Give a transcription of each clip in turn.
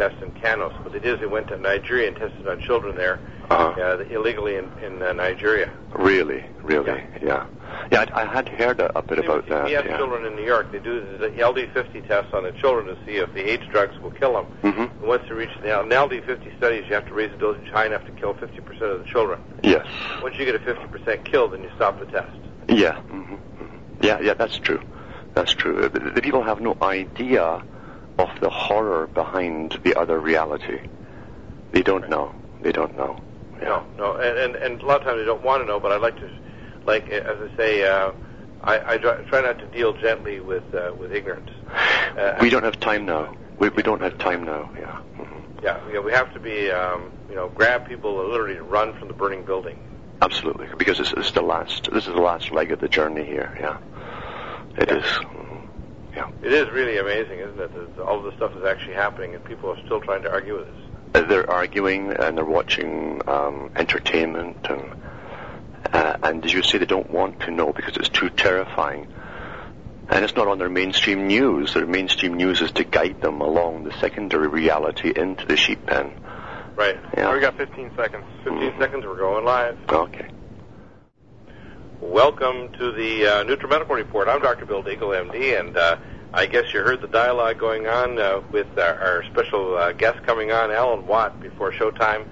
test in Kanos. What they did is they went to Nigeria and tested on children there Uh-huh. uh, illegally in, in uh, Nigeria. Really, really, yeah. Yeah, I, I had heard a, a bit Same about that. CPS Yeah. children in New York, they do the LD50 test on the children to see if the AIDS drugs will kill them. hmm And once they reach the an LD50 studies, you have to raise the dosage high enough to kill 50% of the children. Yes. Once you get a 50% kill, then you stop the test. Yeah. hmm Yeah, yeah, that's true. That's true. The, the people have no idea of the horror behind the other reality. They don't know. They don't know. Yeah. No, no, and, and and a lot of times they don't want to know, but I like to, like as I say, uh, I, I try not to deal gently with uh, with ignorance. Uh, We don't have time now. We, we don't have time now. Yeah. hmm Yeah, you know, we have to be, um, you know, grab people and literally run from the burning building. Absolutely, because this is the last. This is the last leg of the journey here. Yeah. It Yeah. is. Yeah. It is really amazing, isn't it? That all of this stuff is actually happening, and people are still trying to argue with us. Uh, They're arguing and they're watching um, entertainment and uh, and as you say, they don't want to know because it's too terrifying. And it's not on their mainstream news. Their mainstream news is to guide them along the secondary reality into the sheep pen. Right. Yeah. We got 15 seconds. 15 Mhm. seconds. We're going live. Okay. Welcome to the uh, NutriMedical Report. I'm Dr. Bill Deagle, MD, and uh, I guess you heard the dialogue going on uh, with our, our special uh, guest coming on, Alan Watt, before showtime.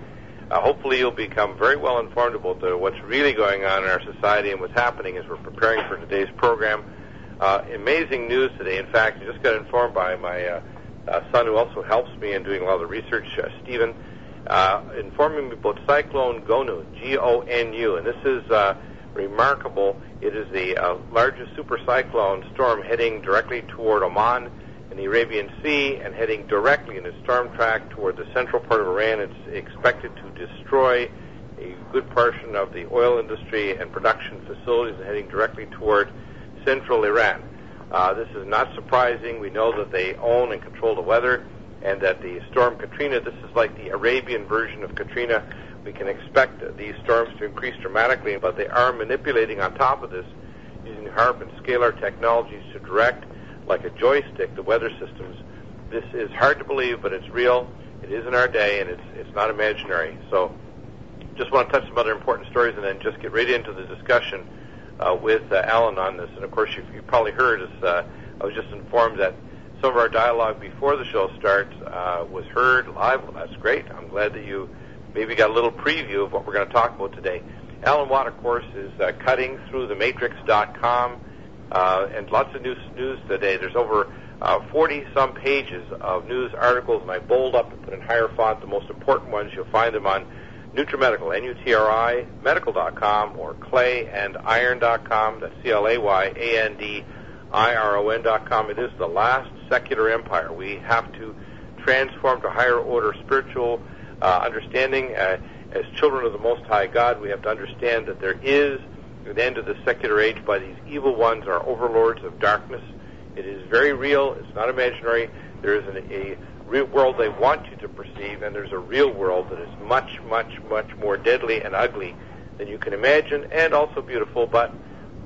Uh, hopefully, you'll become very well informed about the, what's really going on in our society and what's happening as we're preparing for today's program. Uh, amazing news today. In fact, I just got informed by my uh, uh, son, who also helps me in doing a lot of the research, uh, Stephen, uh, informing me about Cyclone Gonu, G-O-N-U, and this is uh, remarkable. It is the uh, largest super cyclone storm heading directly toward Oman in the Arabian Sea and heading directly in its storm track toward the central part of Iran. It's expected to destroy a good portion of the oil industry and production facilities and heading directly toward central Iran. Uh, this is not surprising. We know that they own and control the weather and that the storm Katrina, this is like the Arabian version of Katrina. We can expect these storms to increase dramatically, but they are manipulating on top of this using HAARP and scalar technologies to direct, like a joystick, the weather systems. This is hard to believe, but it's real. It is in our day, and it's it's not imaginary. So, just want to touch some other important stories, and then just get right into the discussion uh, with uh, Alan on this. And of course, you, you probably heard us. Uh, I was just informed that some of our dialogue before the show starts uh, was heard live. Well, that's great. I'm glad that you maybe got a little preview of what we're going to talk about today. Alan Watt, of course, is uh, cutting through the matrix.com uh, and lots of news news today. There's over uh, 40 some pages of news articles, and I bold up and put in higher font the most important ones. You'll find them on NutriMedical, N-U-T-R-I, medical.com, or clayandiron.com, that's C-L-A-Y-A-N-D-I-R-O-N.com. It is the last secular empire. We have to transform to higher order spiritual uh, understanding. Uh, as children of the Most High God, we have to understand that there is an end of the secular age by these evil ones, our overlords of darkness. It is very real. It's not imaginary. There is an, a real world they want you to perceive, and there's a real world that is much, much, much more deadly and ugly than you can imagine, and also beautiful. But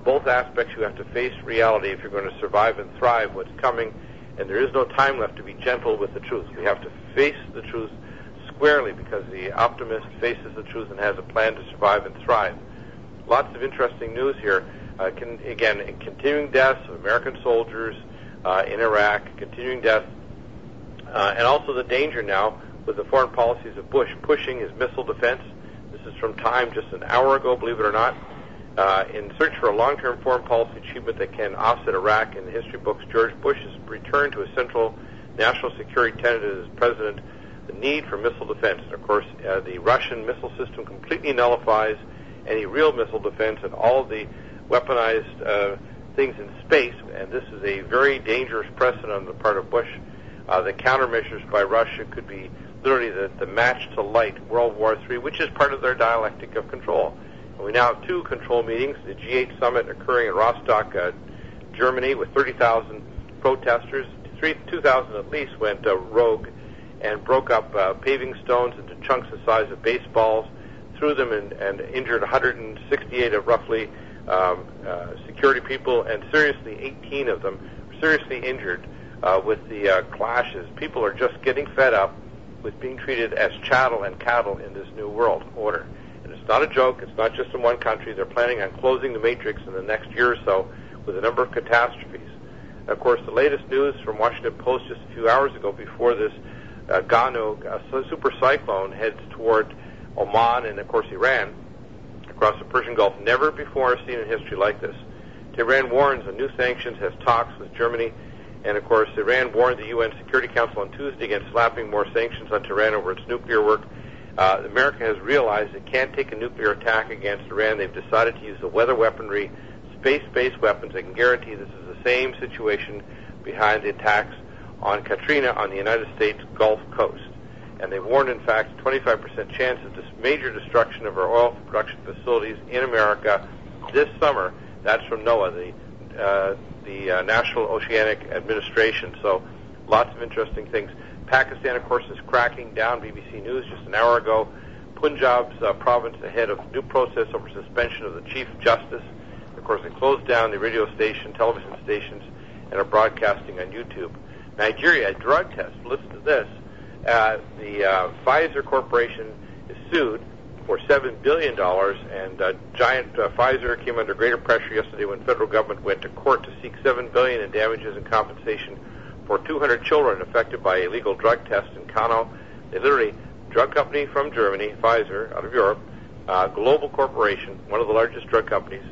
both aspects, you have to face reality if you're going to survive and thrive. What's coming, and there is no time left to be gentle with the truth. We have to face the truth squarely because the optimist faces the truth and has a plan to survive and thrive. Lots of interesting news here. Uh, can, again, continuing deaths of American soldiers uh, in Iraq, continuing deaths, uh, and also the danger now with the foreign policies of Bush pushing his missile defense. This is from time just an hour ago, believe it or not. Uh, in search for a long-term foreign policy achievement that can offset Iraq in the history books, George Bush has returned to a central national security tenet as president, the need for missile defense. And of course, uh, the Russian missile system completely nullifies any real missile defense and all the weaponized uh, things in space. And this is a very dangerous precedent on the part of Bush. Uh, the countermeasures by Russia could be literally the, the match to light World War III, which is part of their dialectic of control. And we now have two control meetings, the G8 summit occurring in Rostock, uh, Germany, with 30,000 protesters. 2,000 at least went uh, rogue and broke up uh, paving stones into chunks the size of baseballs, threw them and, and injured 168 of roughly um, uh, security people, and seriously 18 of them seriously injured uh, with the uh, clashes. People are just getting fed up. with being treated as chattel and cattle in this new world order. And it's not a joke. It's not just in one country. They're planning on closing the matrix in the next year or so with a number of catastrophes. Of course, the latest news from Washington Post just a few hours ago before this uh, Gonu uh, super cyclone heads toward Oman and, of course, Iran across the Persian Gulf. Never before seen in history like this. Tehran warns of new sanctions, has talks with Germany, and of course, Iran warned the UN Security Council on Tuesday against slapping more sanctions on Tehran over its nuclear work. Uh, America has realized it can't take a nuclear attack against Iran. They've decided to use the weather weaponry, space-based weapons. I can guarantee this is the same situation behind the attacks on Katrina on the United States Gulf Coast. And they've warned, in fact, 25% chance of this major destruction of our oil production facilities in America this summer that's from NOAA, the uh, the uh, National Oceanic Administration. So lots of interesting things. Pakistan, of course, is cracking down. BBC News just an hour ago. Punjab's uh, province ahead of new process over suspension of the Chief Justice. Of course, they closed down the radio station, television stations, and are broadcasting on YouTube. Nigeria, drug test. Listen to this. Uh, the uh, Pfizer Corporation is sued for seven billion dollars, and uh, giant uh, Pfizer came under greater pressure yesterday when federal government went to court to seek 7 billion in damages and compensation for 200 children affected by illegal drug tests in Kano. They literally drug company from Germany, Pfizer, out of Europe, uh, global corporation, one of the largest drug companies,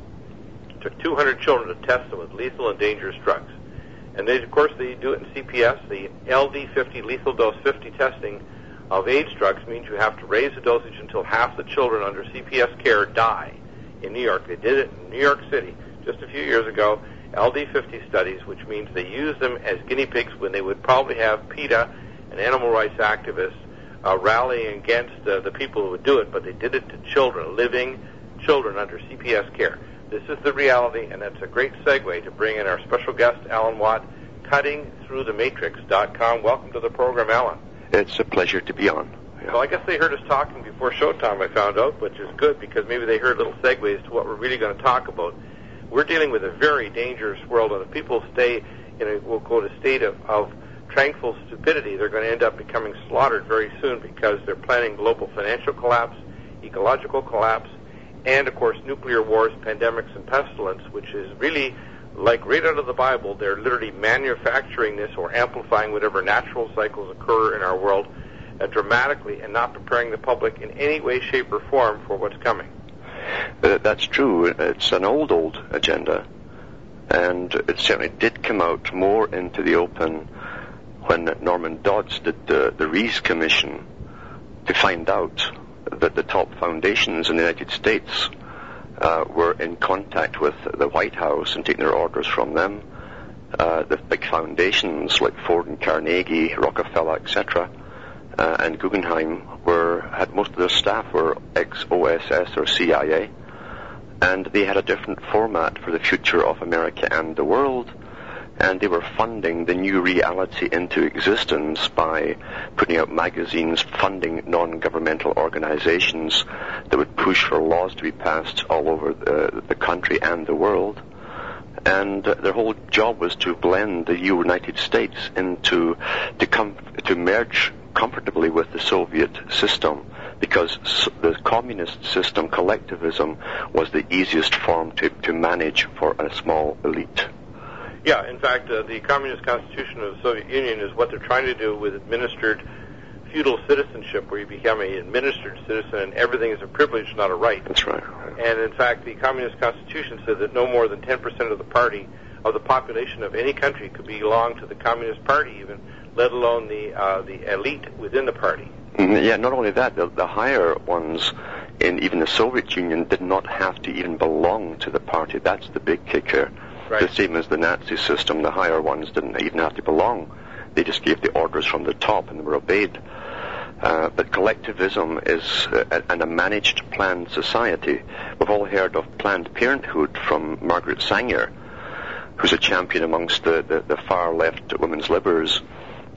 took 200 children to test them with lethal and dangerous drugs. And they, of course, they do it in CPS, the LD50 lethal dose 50 testing of AIDS drugs means you have to raise the dosage until half the children under CPS care die. In New York, they did it in New York City just a few years ago. LD50 studies, which means they use them as guinea pigs when they would probably have PETA and animal rights activists uh, rallying against uh, the people who would do it, but they did it to children, living children under CPS care. This is the reality, and that's a great segue to bring in our special guest, Alan Watt, cuttingthroughthematrix.com. Welcome to the program, Alan. It's a pleasure to be on. Yeah. Well, I guess they heard us talking before showtime, I found out, which is good because maybe they heard little segues to what we're really going to talk about. We're dealing with a very dangerous world, and if people stay in a, we'll call it a state of, of tranquil stupidity, they're going to end up becoming slaughtered very soon because they're planning global financial collapse, ecological collapse, and of course nuclear wars, pandemics, and pestilence, which is really like right out of the Bible, they're literally manufacturing this or amplifying whatever natural cycles occur in our world uh, dramatically and not preparing the public in any way, shape, or form for what's coming. Uh, that's true. It's an old, old agenda. And it certainly did come out more into the open when Norman Dodds did the, the Reece Commission to find out that the top foundations in the United States uh, were in contact with the White House and taking their orders from them. Uh, the big foundations like Ford and Carnegie, Rockefeller, etc., uh, and Guggenheim were had most of their staff were ex-OSS or CIA, and they had a different format for the future of America and the world and they were funding the new reality into existence by putting out magazines, funding non-governmental organizations that would push for laws to be passed all over the, the country and the world. And uh, their whole job was to blend the United States into, to come, to merge comfortably with the Soviet system because the communist system, collectivism, was the easiest form to, to manage for a small elite. Yeah, in fact, uh, the Communist Constitution of the Soviet Union is what they're trying to do with administered feudal citizenship, where you become an administered citizen and everything is a privilege, not a right. That's right. And in fact, the Communist Constitution said that no more than 10% of the party, of the population of any country, could belong to the Communist Party, even, let alone the uh, the elite within the party. Mm, yeah, not only that, the, the higher ones in even the Soviet Union did not have to even belong to the party. That's the big kicker. Right. The same as the Nazi system, the higher ones didn't even have to belong. They just gave the orders from the top and they were obeyed. Uh, but collectivism is uh, a, a managed planned society. We've all heard of Planned Parenthood from Margaret Sanger, who's a champion amongst the, the, the far left women's libbers.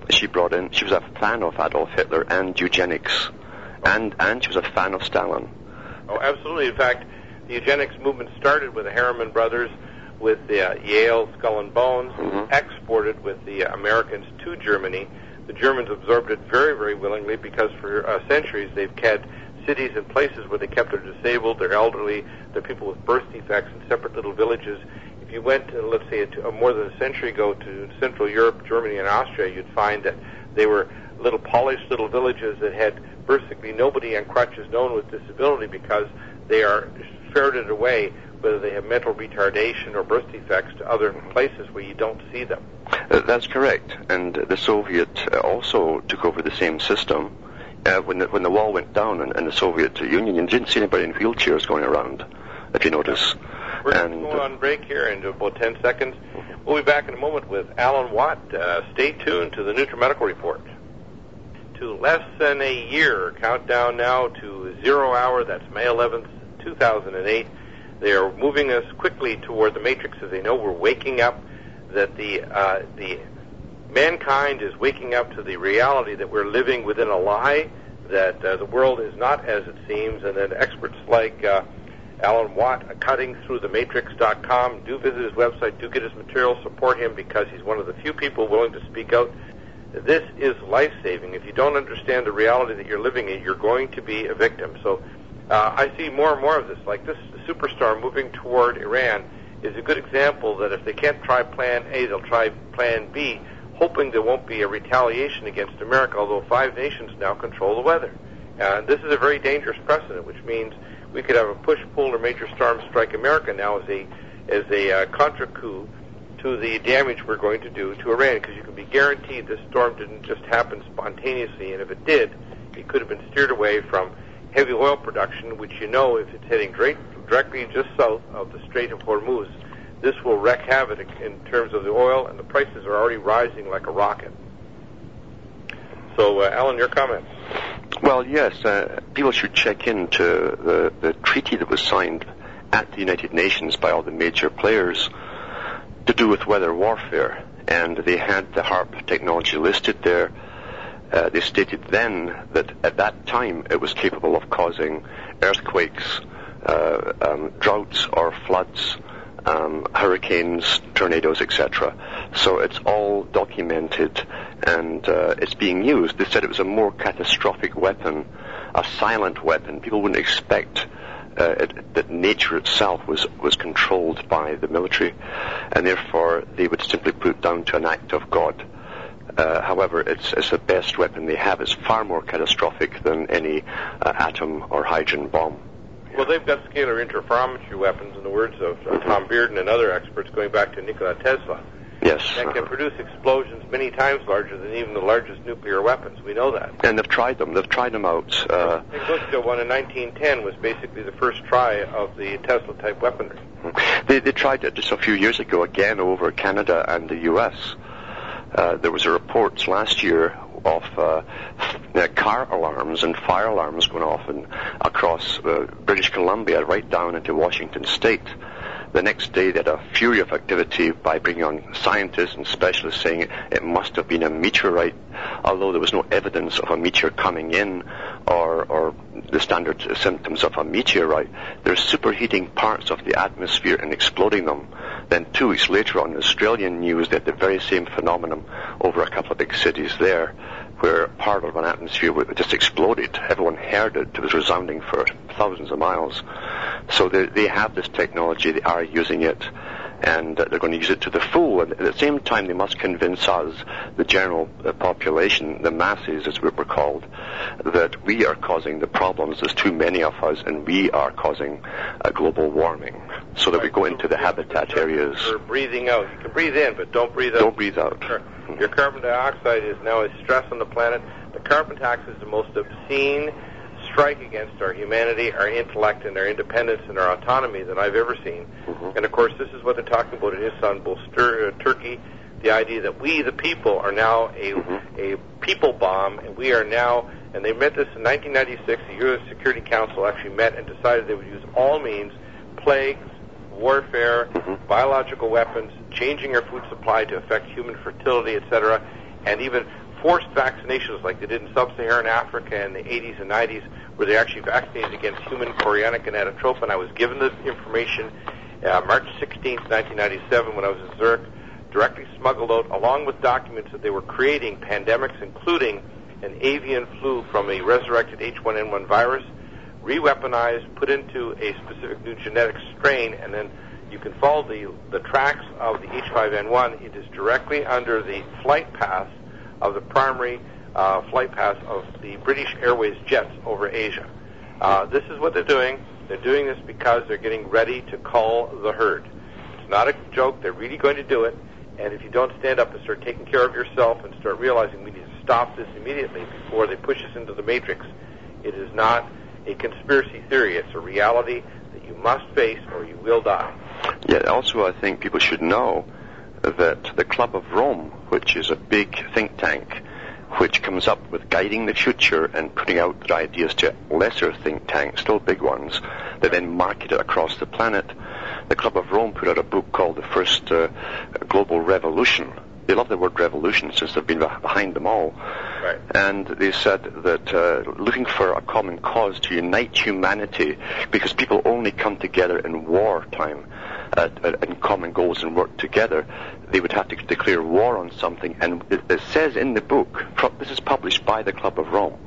She brought in, she was a fan of Adolf Hitler and eugenics, and, and she was a fan of Stalin. Oh, absolutely. In fact, the eugenics movement started with the Harriman brothers with the uh, Yale Skull and Bones, Mhm. exported with the Americans to Germany. the Germans absorbed it very, very willingly because for uh, centuries they've had cities and places where they kept their disabled, their elderly, their people with birth defects in separate little villages. If you went, uh, let's say, a, more than a century ago to Central Europe, Germany, and Austria, you'd find that they were little polished little villages that had basically nobody on crutches known with disability because they are ferreted away whether they have mental retardation or birth defects to other places where you don't see them. Uh, that's correct. And the Soviet uh, also took over the same system. Uh, when, the, when the wall went down in, in the Soviet Union, you didn't see anybody in wheelchairs going around, if you notice. We're going on break here in about 10 seconds. We'll be back in a moment with Alan Watt. Uh, stay tuned to the NutriMedical Report. To less than a year, countdown now to zero hour, that's May 11th, 2008. They are moving us quickly toward the matrix as they know we're waking up, that the, uh, the mankind is waking up to the reality that we're living within a lie, that uh, the world is not as it seems, and that experts like uh, Alan Watt, uh, cuttingthroughthematrix.com, do visit his website, do get his material, support him because he's one of the few people willing to speak out. This is life saving. If you don't understand the reality that you're living in, you're going to be a victim. So uh, I see more and more of this. Like this superstar moving toward Iran is a good example that if they can't try Plan A, they'll try Plan B, hoping there won't be a retaliation against America. Although five nations now control the weather, and this is a very dangerous precedent, which means we could have a push-pull or major storm strike America now as a as a uh, contra coup to the damage we're going to do to Iran, because you can be guaranteed this storm didn't just happen spontaneously, and if it did, it could have been steered away from heavy oil production, which you know if it's heading directly just south of the Strait of Hormuz, this will wreak havoc in terms of the oil, and the prices are already rising like a rocket. So, uh, Alan, your comments? Well, yes, uh, people should check into the, the treaty that was signed at the United Nations by all the major players to do with weather warfare. And they had the HAARP technology listed there uh, they stated then that at that time it was capable of causing earthquakes, uh, um, droughts or floods, um, hurricanes, tornadoes, etc. So it's all documented and uh, it's being used. They said it was a more catastrophic weapon, a silent weapon. People wouldn't expect uh, it, that nature itself was, was controlled by the military, and therefore they would simply put it down to an act of God. Uh, however, it's, it's, the best weapon they have. It's far more catastrophic than any uh, atom or hydrogen bomb. Well, they've got scalar interferometry weapons, in the words of uh, Tom Bearden and other experts, going back to Nikola Tesla. Yes. That can uh-huh. produce explosions many times larger than even the largest nuclear weapons. We know that. And they've tried them. They've tried them out. Uh, the one in 1910 was basically the first try of the Tesla-type weaponry. They, they tried it just a few years ago again over Canada and the U.S. Uh, there was a report last year of uh, car alarms and fire alarms going off in, across uh, British Columbia right down into Washington State. The next day, they had a fury of activity by bringing on scientists and specialists saying it, must have been a meteorite, although there was no evidence of a meteor coming in or, or the standard symptoms of a meteorite. They're superheating parts of the atmosphere and exploding them. Then two weeks later on Australian news, they had the very same phenomenon over a couple of big cities there where part of an atmosphere just exploded. Everyone heard it. It was resounding for thousands of miles. So they, they have this technology. They are using it and they're going to use it to the full. And at the same time, they must convince us, the general uh, population, the masses, as we were called, that we are causing the problems. There's too many of us, and we are causing uh, global warming. So that we go into the habitat areas. You're breathing out. You can breathe in, but don't breathe out. Don't breathe out. Your carbon dioxide is now a stress on the planet. The carbon tax is the most obscene strike against our humanity, our intellect, and our independence and our autonomy that I've ever seen. Mm-hmm. And of course, this is what they're talking about in Istanbul, uh, Turkey. The idea that we, the people, are now a mm-hmm. a people bomb, and we are now. And they met this in 1996. The U.S. Security Council actually met and decided they would use all means, plagues, warfare, mm-hmm. biological weapons, changing our food supply to affect human fertility, etc., and even forced vaccinations like they did in sub-Saharan Africa in the 80s and 90s, where they actually vaccinated against human chorionic gonadotropin. I was given the information uh, March 16, 1997, when I was in Zurich, directly smuggled out, along with documents that they were creating pandemics, including an avian flu from a resurrected H1N1 virus, re-weaponized, put into a specific new genetic strain, and then you can follow the, the tracks of the H5N1. It is directly under the flight path of the primary uh, flight path of the British Airways jets over Asia. Uh, this is what they're doing. They're doing this because they're getting ready to call the herd. It's not a joke. They're really going to do it. And if you don't stand up and start taking care of yourself and start realizing we need to stop this immediately before they push us into the matrix, it is not a conspiracy theory. It's a reality that you must face or you will die. Yet also, I think people should know that the Club of Rome, which is a big think tank, which comes up with guiding the future and putting out their ideas to lesser think tanks, still big ones, that then market it across the planet. The Club of Rome put out a book called The First uh, Global Revolution. They love the word revolution since they've been behind them all. Right. And they said that uh, looking for a common cause to unite humanity, because people only come together in wartime uh, in common goals and work together, they would have to declare war on something. And it, it says in the book, this is published by the Club of Rome,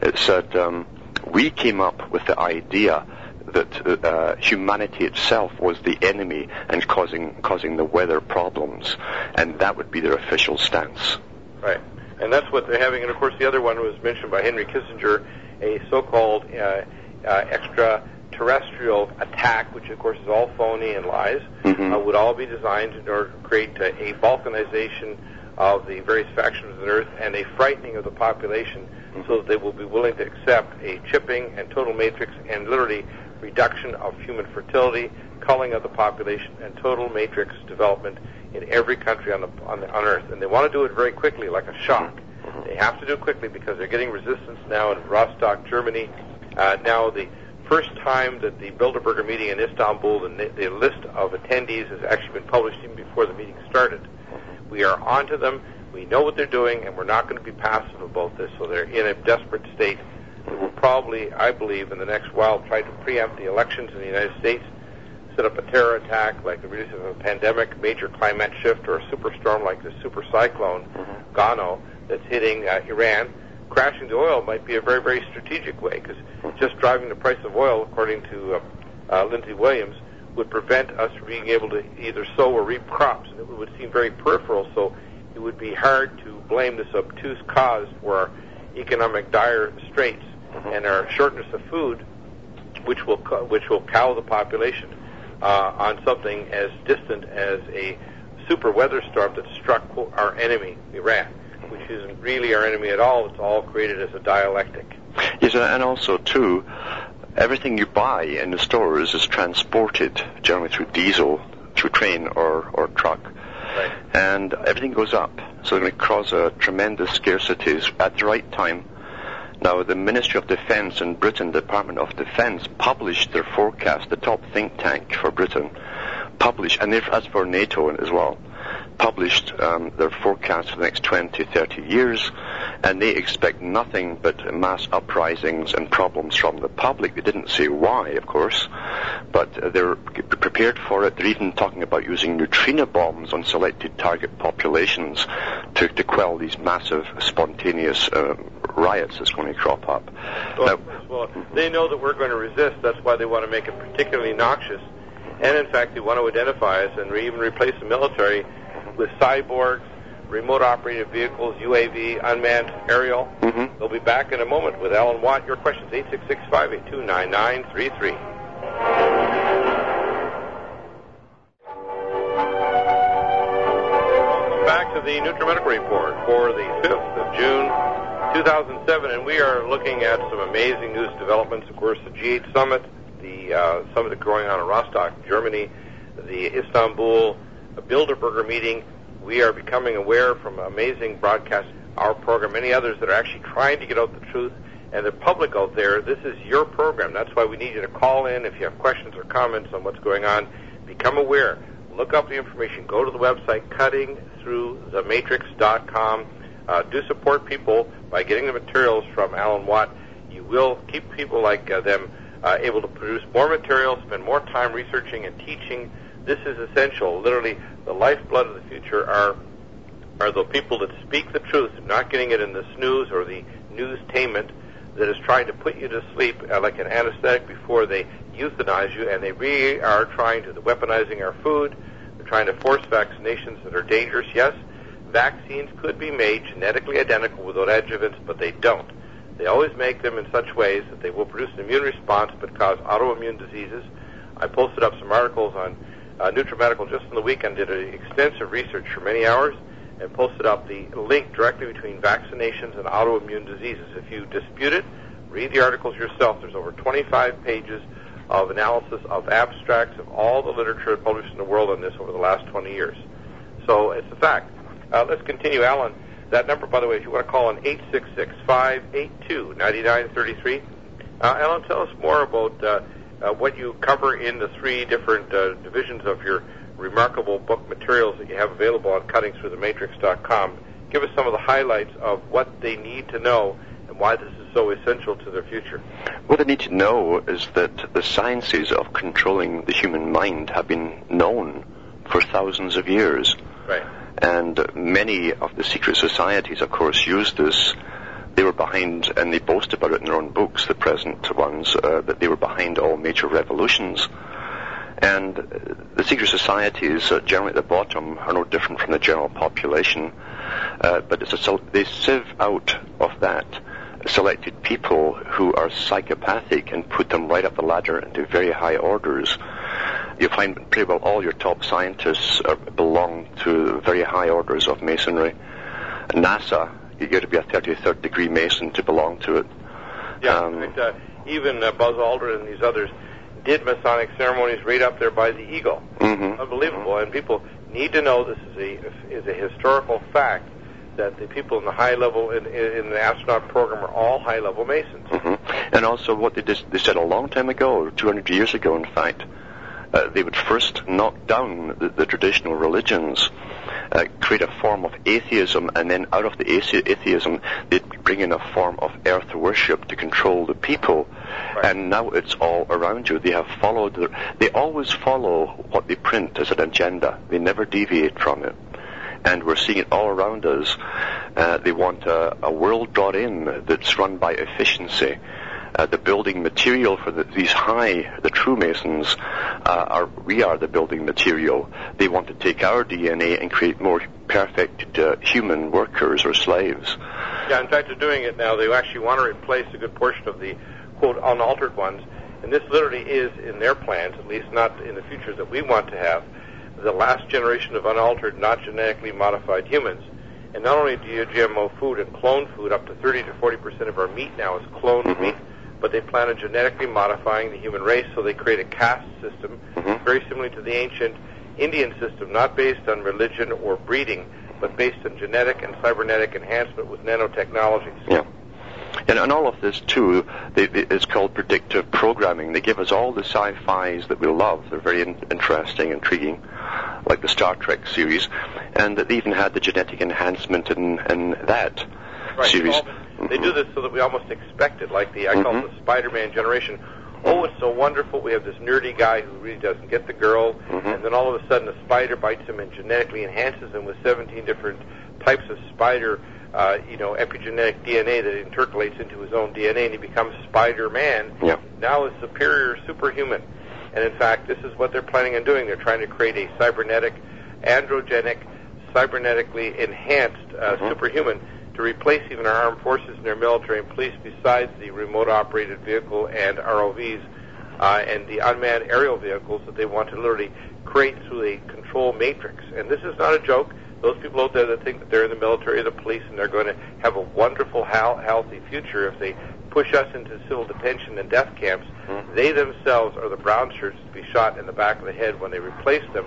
it said, um, we came up with the idea that uh, humanity itself was the enemy and causing causing the weather problems, and that would be their official stance. Right and that's what they're having. And of course, the other one was mentioned by Henry Kissinger, a so-called uh, uh, extraterrestrial attack, which of course is all phony and lies, mm-hmm. uh, would all be designed in order to create a, a balkanization of the various factions of the Earth and a frightening of the population, mm-hmm. so that they will be willing to accept a chipping and total matrix and literally reduction of human fertility, culling of the population, and total matrix development in every country on the on, the, on Earth, and they want to do it very quickly, like a shock. They have to do it quickly because they're getting resistance now in Rostock, Germany. Uh, now the first time that the Bilderberger meeting in Istanbul, the, the list of attendees has actually been published even before the meeting started. We are onto them. We know what they're doing, and we're not going to be passive about this. So they're in a desperate state. Probably, I believe, in the next while try to preempt the elections in the United States set up a terror attack like the release of a pandemic, major climate shift, or a superstorm like the super cyclone mm-hmm. Gonu that's hitting uh, Iran, crashing the oil might be a very, very strategic way because just driving the price of oil, according to uh, uh, Lindsey Williams, would prevent us from being able to either sow or reap crops. And it would seem very peripheral, so it would be hard to blame this obtuse cause for our economic dire straits mm-hmm. and our shortness of food, which will which will cow the population uh, on something as distant as a super weather storm that struck our enemy, Iran, which isn't really our enemy at all. It's all created as a dialectic. Yes, and also too, everything you buy in the stores is transported generally through diesel, through train or or truck. Right. And everything goes up, so it's going to cause a tremendous scarcity at the right time now, the Ministry of Defence in Britain, Department of Defence, published their forecast, the top think tank for Britain, published, and as for NATO as well, published um, their forecast for the next 20, 30 years, and they expect nothing but mass uprisings and problems from the public. They didn't say why, of course, but they're prepared for it. They're even talking about using neutrino bombs on selected target populations to, to quell these massive spontaneous uh, riots that's going to crop up. Well, now, well, they know that we're going to resist. That's why they want to make it particularly noxious. And in fact, they want to identify us and even replace the military with cyborgs, remote operated vehicles, UAV, unmanned aerial. Mm-hmm. They'll be back in a moment with Alan Watt. Your questions, 866-582-9933. Welcome back to the NutriMedical Report for the 5th of June, 2007, and we are looking at some amazing news developments. Of course, the G8 Summit, the uh, summit going on in Rostock, Germany, the Istanbul Bilderberger meeting. We are becoming aware from amazing broadcasts, our program, many others that are actually trying to get out the truth. And the public out there, this is your program. That's why we need you to call in if you have questions or comments on what's going on. Become aware. Look up the information. Go to the website cuttingthroughthematrix.com. Uh, do support people by getting the materials from Alan Watt. You will keep people like uh, them uh, able to produce more material, spend more time researching and teaching. This is essential. Literally, the lifeblood of the future are are the people that speak the truth, not getting it in the snooze or the newstainment that is trying to put you to sleep uh, like an anesthetic before they euthanize you, and they really are trying to, weaponizing our food. They're trying to force vaccinations that are dangerous. Yes, vaccines could be made genetically identical without adjuvants, but they don't. They always make them in such ways that they will produce an immune response but cause autoimmune diseases. I posted up some articles on uh, NutriMedical just in the weekend, did an extensive research for many hours, and posted up the link directly between vaccinations and autoimmune diseases. If you dispute it, read the articles yourself. There's over 25 pages of analysis of abstracts of all the literature published in the world on this over the last 20 years. So it's a fact. Uh, let's continue, Alan. That number, by the way, if you want to call on 866-582-9933. Uh, Alan, tell us more about uh, uh, what you cover in the three different uh, divisions of your remarkable book materials that you have available on cuttingthroughthematrix.com. Give us some of the highlights of what they need to know and why this is so essential to their future. What they need to know is that the sciences of controlling the human mind have been known for thousands of years. Right. And many of the secret societies, of course, use this. They were behind, and they boast about it in their own books, the present ones, uh, that they were behind all major revolutions. And the secret societies, uh, generally at the bottom, are no different from the general population. Uh, but a, they sieve out of that selected people who are psychopathic and put them right up the ladder into very high orders. You find pretty well all your top scientists are, belong to very high orders of masonry. NASA, you got to be a 33rd degree Mason to belong to it. Yeah, um, fact, uh, even uh, Buzz Aldrin and these others did Masonic ceremonies right up there by the Eagle. Mm-hmm. Unbelievable, mm-hmm. and people need to know this is a is a historical fact that the people in the high level in, in the astronaut program are all high level Masons. Mm-hmm. And also, what they, they said a long time ago, 200 years ago, in fact, uh, they would first knock down the, the traditional religions, uh, create a form of atheism, and then out of the atheism, they'd bring in a form of earth worship to control the people. Right. And now it's all around you. They have followed, their, they always follow what they print as an agenda. They never deviate from it and we're seeing it all around us. Uh, they want a, a, world brought in that's run by efficiency uh, the building material for the, these high, the true Masons, uh, are we are the building material. They want to take our DNA and create more perfect uh, human workers or slaves. Yeah, in fact, they're doing it now. They actually want to replace a good portion of the quote unaltered ones, and this literally is in their plans, at least not in the future that we want to have, the last generation of unaltered, not genetically modified humans. And not only do you GMO food and clone food, up to 30 to 40 percent of our meat now is cloned mm-hmm. meat but they plan on genetically modifying the human race, so they create a caste system mm-hmm. very similar to the ancient Indian system, not based on religion or breeding, but based on genetic and cybernetic enhancement with nanotechnologies. Yeah. And, and all of this, too, they, is called predictive programming. They give us all the sci-fis that we love. They're very in, interesting, intriguing, like the Star Trek series. And they even had the genetic enhancement in, in that right. series. They do this so that we almost expect it, like the I call it the Spider-Man generation. Oh, it's so wonderful. We have this nerdy guy who really doesn't get the girl, mm-hmm. and then all of a sudden a spider bites him and genetically enhances him with 17 different types of spider, uh, you know, epigenetic DNA that intercalates into his own DNA, and he becomes Spider-Man. Yeah. Now a superior superhuman. And in fact, this is what they're planning on doing. They're trying to create a cybernetic, androgenic, cybernetically enhanced uh, Mhm. superhuman to replace even our armed forces and our military and police besides the remote operated vehicle and ROVs uh, and the unmanned aerial vehicles that they want to literally create through a control matrix. And this is not a joke. Those people out there that think that they're in the military or the police and they're going to have a wonderful, healthy future if they push us into civil detention and death camps, Mhm. they themselves are the brown shirts to be shot in the back of the head when they replace them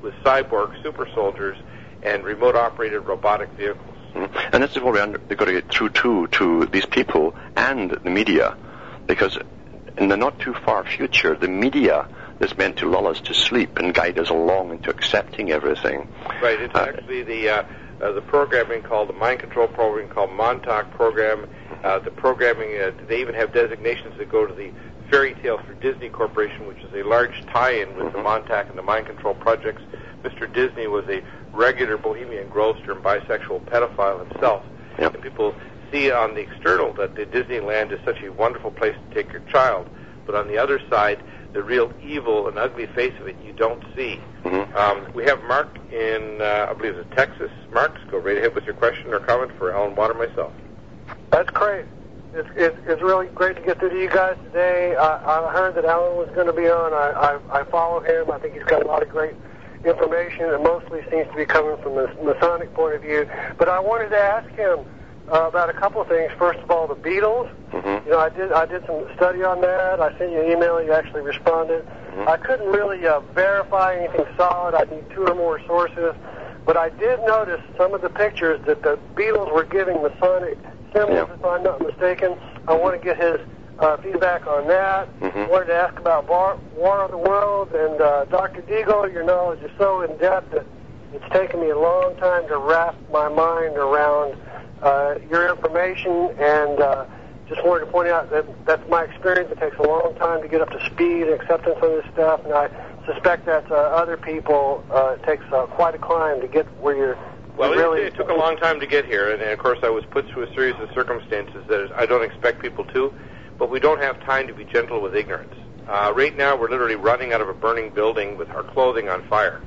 with cyborg super soldiers and remote operated robotic vehicles. And this is what we under, they've got to get through to to these people and the media, because in the not too far future, the media is meant to lull us to sleep and guide us along into accepting everything. Right. It's Uh, actually the uh, uh, the programming called the mind control program called Montauk program. Uh, the programming uh, they even have designations that go to the Fairy Tale for Disney Corporation, which is a large tie-in with the Mhm. Montauk and the mind control projects. Mr. Disney was a regular bohemian growster and bisexual pedophile himself. Yep. And people see on the external that the Disneyland is such a wonderful place to take your child, but on the other side, the real evil and ugly face of it you don't see. Mhm. Um, we have Mark in, uh, I believe it's Texas. Mark, go right ahead with your question or comment for Alan Watt or myself. That's great. It's, it's, it's really great to get through to you guys today. I, I heard that Alan was going to be on. I, I, I follow him. I think he's got a lot of great information. It mostly seems to be coming from the Masonic point of view. But I wanted to ask him uh, about a couple of things. First of all, the Beatles. Mhm. You know, I did I did some study on that. I sent you an email. You actually responded. I couldn't really uh, verify anything solid. I need two or more sources. But I did notice some of the pictures that the Beatles were giving Masonic symbols, Yeah. if I'm not mistaken. I want to get his uh, feedback on that. Mhm. Wanted to ask about War, War of the Worlds and uh, Dr. Deagle. Your knowledge is so in depth that it's taken me a long time to wrap my mind around uh, your information. And uh, just wanted to point out that that's my experience. It takes a long time to get up to speed and acceptance on this stuff, and I suspect that uh, other people uh, it takes uh, quite a climb to get where you're. Well, you're really it, it took a long time to get here, and, and of course, I was put through a series of circumstances that I don't expect people to. But we don't have time to be gentle with ignorance. Uh, right now, we're literally running out of a burning building with our clothing on fire.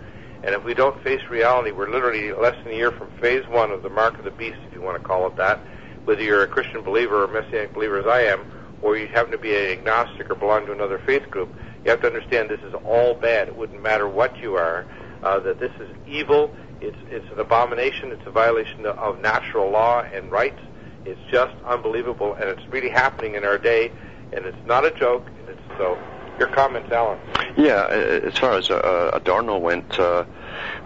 And if we don't face reality, we're literally less than a year from phase one of the mark of the beast, if you want to call it that. Whether you're a Christian believer or Messianic believer, as I am, or you happen to be an agnostic or belong to another faith group, you have to understand this is all bad. It wouldn't matter what you are. Uh, that this is evil. It's it's an abomination. It's a violation of- of natural law and rights. It's just unbelievable, and it's really happening in our day, and it's not a joke. And it's so. Your comments, Alan? Yeah, as far as uh, Adorno went, uh,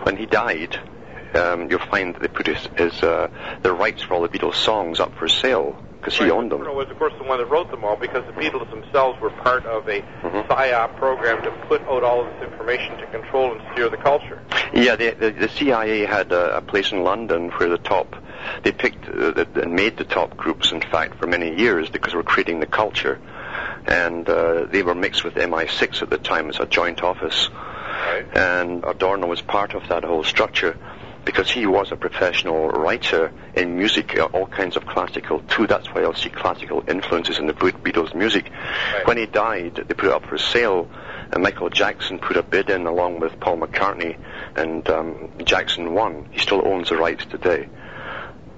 when he died, um, you'll find that they put his, his uh, the rights for all the Beatles songs up for sale because he owned them. Adorno was, of course, the one that wrote them all because the Beatles themselves were part of a Mhm. PSYOP program to put out all of this information to control and steer the culture. Yeah, the, the, the CIA had a, a place in London where the top, they picked uh, and made the top groups, in fact, for many years because we're creating the culture. And uh, they were mixed with MI6 at the time as a joint office. Right. And Adorno was part of that whole structure because he was a professional writer in music, uh, all kinds of classical too. That's why I'll see classical influences in the Beatles' music. Right. When he died, they put it up for sale, and Michael Jackson put a bid in along with Paul McCartney, and um, Jackson won. He still owns the rights today.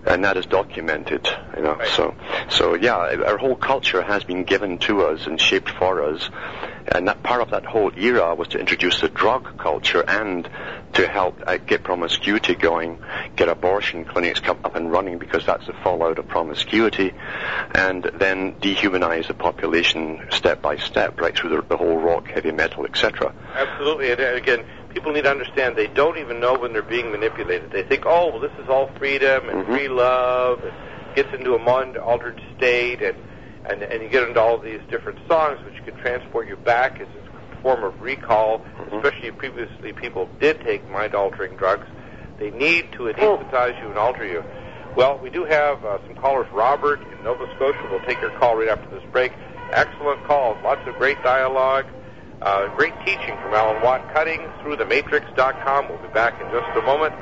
And that is documented, you know. Right. So, so yeah, our whole culture has been given to us and shaped for us, and that part of that whole era was to introduce the drug culture and to help uh, get promiscuity going, get abortion clinics come up and running because that's the fallout of promiscuity, and then dehumanize the population step by step, right through the, the whole rock, heavy metal, etc. Absolutely. And uh, again, people need to understand they don't even know when they're being manipulated. They think, oh, well, this is all freedom and Mhm. free love, and gets into a mind altered state, and, and and you get into all these different songs which can transport you back as a form of recall, Mhm. especially if previously people did take mind altering drugs. They need to anesthetize you and alter you. Well, we do have uh, some callers. Robert in Nova Scotia. We'll take your call right after this break. Excellent calls. Lots of great dialogue. Uh, great teaching from Alan Watt, cutting through the matrix.com. We'll be back in just a moment.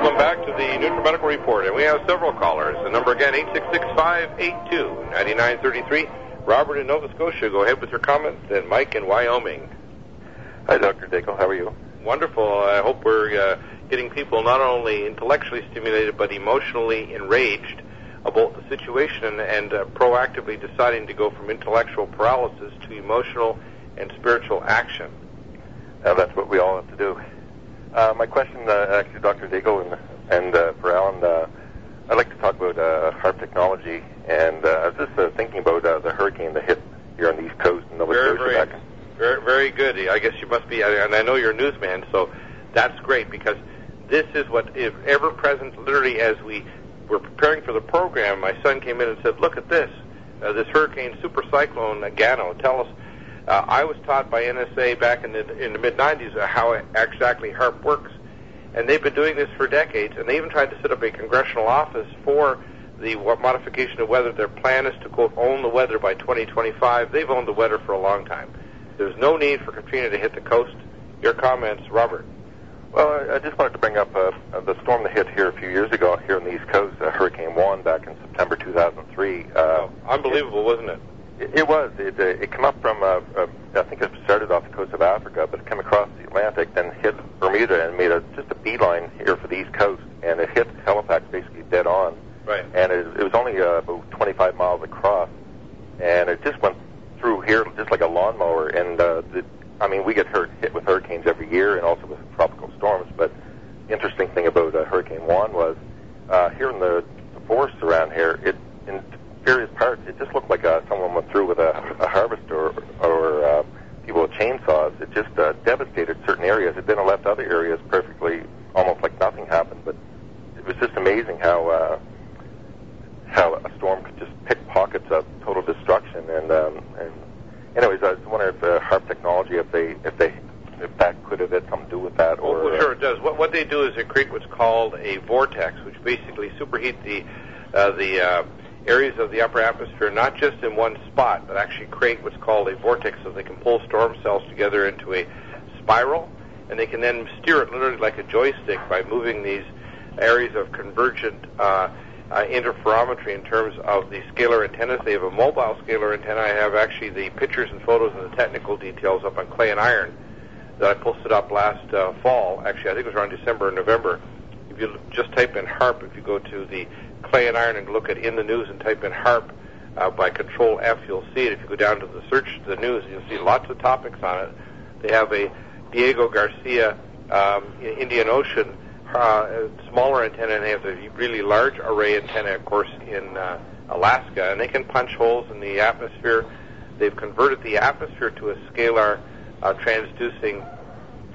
Welcome back to the NutriMedical Report, and we have several callers. The number again, 866-582-9933. Robert in Nova Scotia, go ahead with your comment, and Mike in Wyoming. Hi, Dr. Dickel. How are you? Wonderful. I hope we're uh, getting people not only intellectually stimulated, but emotionally enraged about the situation and, and uh, proactively deciding to go from intellectual paralysis to emotional and spiritual action. Uh, that's what we all have to do. Uh, my question, uh, actually, Dr. Daigle and, and uh, for Alan, uh, I'd like to talk about uh, HAARP technology. And uh, I was just uh, thinking about uh, the hurricane that hit here on the East Coast in Nova Very, Scotia very, very, very good. I guess you must be, and I know you're a newsman, so that's great because this is what is ever present. Literally, as we were preparing for the program, my son came in and said, "Look at this, uh, this hurricane super cyclone Gonu. Tell us." Uh, I was taught by NSA back in the in the mid '90s uh, how exactly HAARP works, and they've been doing this for decades. And they even tried to set up a congressional office for the modification of weather. Their plan is to quote own the weather by 2025. They've owned the weather for a long time. There's no need for Katrina to hit the coast. Your comments, Robert. Well, I- just wanted to bring up uh, the storm that hit here a few years ago here on the East Coast, uh, Hurricane Juan, back in September 2003. Uh, Oh, unbelievable, wasn't it? It, it was. It, uh, it came up from, uh, uh, I think it started off the coast of Africa, but it came across the Atlantic, then hit Bermuda and made a, just a beeline here for the East Coast, and it hit Halifax basically dead on. Right. And it, it was only uh, about 25 miles across, and it just went through here just like a lawnmower. And uh, the, I mean, we get hurt, hit with hurricanes every year, and also with tropical storms. But the interesting thing about uh, Hurricane Juan was uh, here in the, the forests around here, it in various parts, it just looked like uh, someone went through with a, a harvester or, or uh, people with chainsaws. It just uh, devastated certain areas. It then left other areas perfectly, almost like nothing happened. But it was just amazing how uh, how a storm could just pick pockets of total destruction. And um, and anyways, I was wondering if uh, HAARP technology, if they if they if that could have had something to do with that, or Well, well, sure it does. What, what they do is they create what's called a vortex, which basically superheat the uh, the uh, areas of the upper atmosphere, not just in one spot, but actually create what's called a vortex, so they can pull storm cells together into a spiral, and they can then steer it literally like a joystick by moving these areas of convergent uh, uh, interferometry in terms of the scalar antennas. They have a mobile scalar antenna. I have actually the pictures and photos and the technical details up on Clay and Iron that I posted up last uh, fall. Actually, I think it was around December or November. If you just type in HAARP, if you go to the Clay and Iron and look at in the news and type in HAARP uh, by Control F, you'll see it. If you go down to the search, the news, you'll see lots of topics on it. They have a Diego Garcia um, Indian Ocean uh, smaller antenna, and they have the really large array antenna, of course, in uh, Alaska, and they can punch holes in the atmosphere. They've converted the atmosphere to a scalar uh, transducing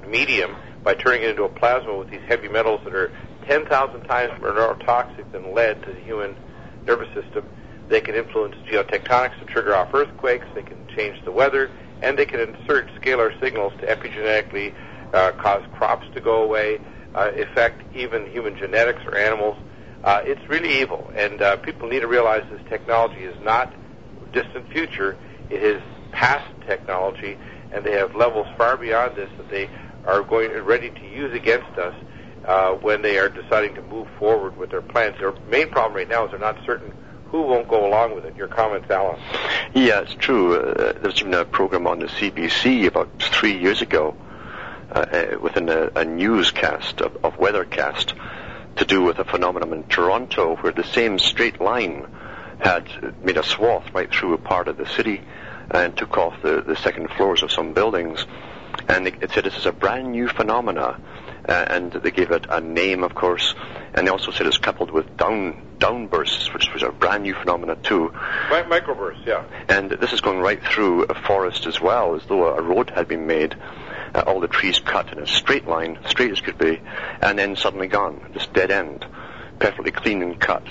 medium by turning it into a plasma with these heavy metals that are 10,000 times more toxic than lead to the human nervous system. They can influence geotectonics to trigger off earthquakes. They can change the weather, and they can insert scalar signals to epigenetically uh, cause crops to go away, uh, affect even human genetics or animals. Uh, it's really evil, and uh, people need to realize this technology is not distant future. It is past technology, and they have levels far beyond this that they are going ready to use against us uh, when they are deciding to move forward with their plans. Their main problem right now is they're not certain who won't go along with it. Your comments, Alan? Yeah, it's true. Uh, there was even a program on the CBC about three years ago uh, within a, a newscast of, of weathercast to do with a phenomenon in Toronto where the same straight line had made a swath right through a part of the city and took off the, the second floors of some buildings. And it, it said this is a brand new phenomena, uh, and they gave it a name, of course, and they also said it's coupled with down downbursts, which was a brand new phenomena too. Mi- microbursts, yeah. And this is going right through a forest as well, as though a road had been made. Uh, all the trees cut in a straight line, straight as could be, and then suddenly gone, this dead end, perfectly clean and cut.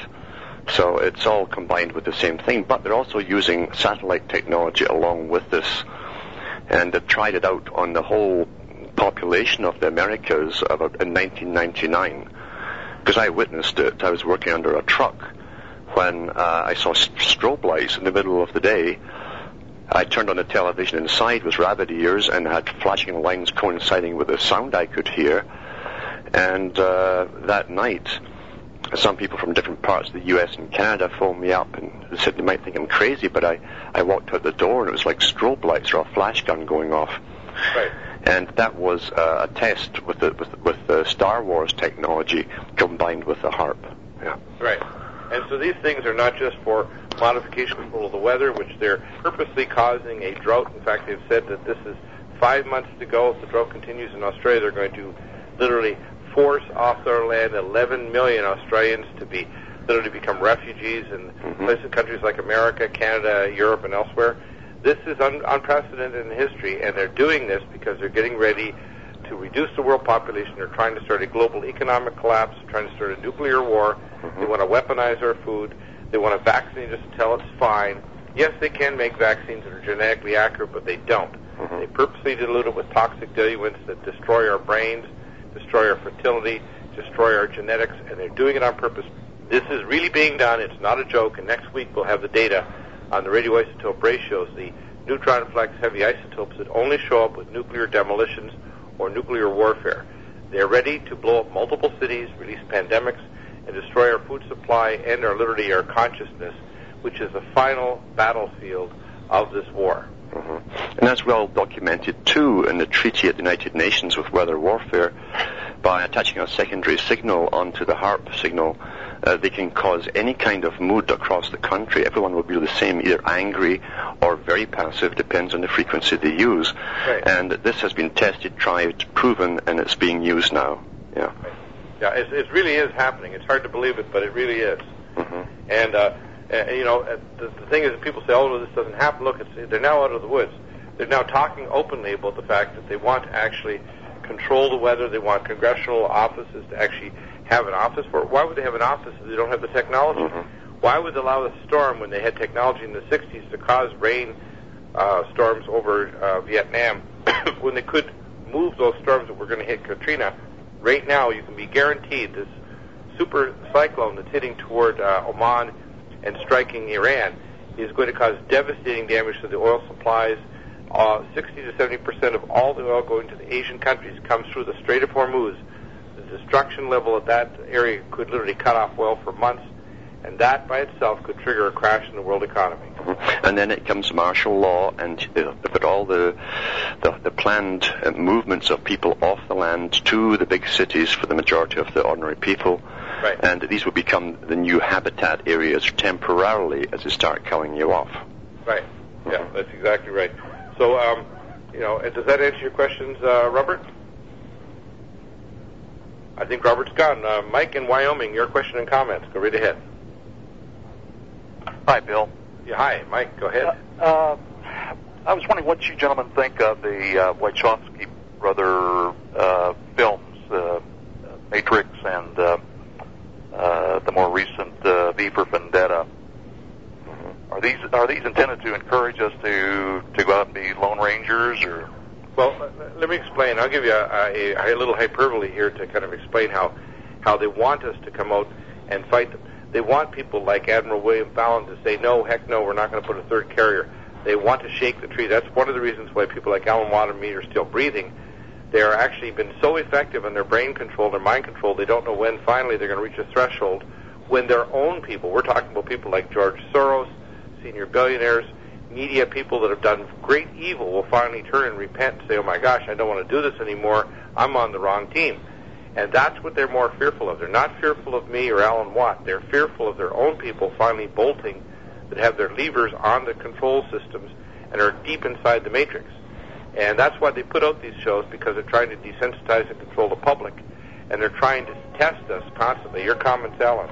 So it's all combined with the same thing, but they're also using satellite technology along with this, and they tried it out on the whole population of the Americas in 1999. Because I witnessed it, I was working under a truck when uh, I saw strobe lights in the middle of the day. I turned on the television inside with rabbit ears and had flashing lines coinciding with the sound I could hear. And uh, that night, some people from different parts of the U.S. and Canada phoned me up and said they might think I'm crazy, but I, I walked out the door and it was like strobe lights or a flash gun going off. Right. And that was uh, a test with the, with, with the Star Wars technology combined with the HAARP. Yeah. Right. And so these things are not just for modification control of the weather, which they're purposely causing a drought. In fact, they've said that this is five months to go. If the drought continues in Australia, they're going to literally force off their land 11 million Australians to be literally become refugees in mm-hmm. places, countries like America, Canada, Europe, and elsewhere. This is un- unprecedented in history, and they're doing this because they're getting ready to reduce the world population. They're trying to start a global economic collapse, trying to start a nuclear war. They mm-hmm. want to weaponize our food. They want to vaccinate us until it's fine. Yes, they can make vaccines that are genetically accurate, but they don't. Mm-hmm. They purposely dilute it with toxic diluents that destroy our brains, destroy our fertility, destroy our genetics, and they're doing it on purpose. This is really being done. It's not a joke, and next week we'll have the data on the radioisotope ratios, the neutron flux heavy isotopes that only show up with nuclear demolitions or nuclear warfare. They're ready to blow up multiple cities, release pandemics, and destroy our food supply and our liberty, our consciousness, which is the final battlefield of this war. Mm-hmm. And that's well documented too in the treaty at the United Nations with weather warfare. By attaching a secondary signal onto the HAARP signal, uh, they can cause any kind of mood across the country. Everyone will be the same, either angry or very passive, depends on the frequency they use. Right. And this has been tested, tried, proven, and it's being used now. Yeah. Yeah, it, it really is happening. It's hard to believe it, but it really is. hmm And uh, uh, you know, uh, the, the thing is, that people say, "Oh, well, this doesn't happen." Look, it's, they're now out of the woods. They're now talking openly about the fact that they want to actually control the weather. They want congressional offices to actually have an office for it. Why would they have an office if they don't have the technology? Mhm. Why would they allow a storm when they had technology in the 60s to cause rain uh, storms over uh, Vietnam when they could move those storms that were going to hit Katrina? Right now, you can be guaranteed this super cyclone that's hitting toward uh, Oman and striking Iran is going to cause devastating damage to the oil supplies. Uh, 60 to 70 percent of all the oil going to the Asian countries comes through the Strait of Hormuz. The destruction level at that area could literally cut off oil for months, and that by itself could trigger a crash in the world economy. And then it comes martial law, and uh, but all the the, the planned uh, movements of people off the land to the big cities for the majority of the ordinary people. Right. And these will become the new habitat areas temporarily as they start killing you off. Right. Yeah, that's exactly right. So, um, you know, does that answer your questions, uh, Robert? I think Robert's gone. Uh, Mike in Wyoming, your question and comments. Go right ahead. Hi, Bill. Yeah, hi, Mike. Go ahead. Uh, I was wondering what you gentlemen think of the uh, Wachowski brother uh, films, uh, Matrix and uh, uh, the more recent uh, V for Vendetta. Are these are these intended to encourage us to to go out and be lone rangers, or Well, uh, let me explain. I'll give you a, a, a little hyperbole here to kind of explain how how they want us to come out and fight them. They want people like Admiral William Fallon to say, no, heck no, we're not going to put a third carrier. They want to shake the tree. That's one of the reasons why people like Alan me are still breathing. They're actually been so effective in their brain control, their mind control, they don't know when finally they're going to reach a threshold when their own people, we're talking about people like George Soros, senior billionaires, media people that have done great evil will finally turn and repent and say, oh my gosh, I don't want to do this anymore. I'm on the wrong team. And that's what they're more fearful of. They're not fearful of me or Alan Watt. They're fearful of their own people finally bolting that have their levers on the control systems and are deep inside the matrix. And that's why they put out these shows because they're trying to desensitize and control the public. And they're trying to test us constantly. Your comments, Alan.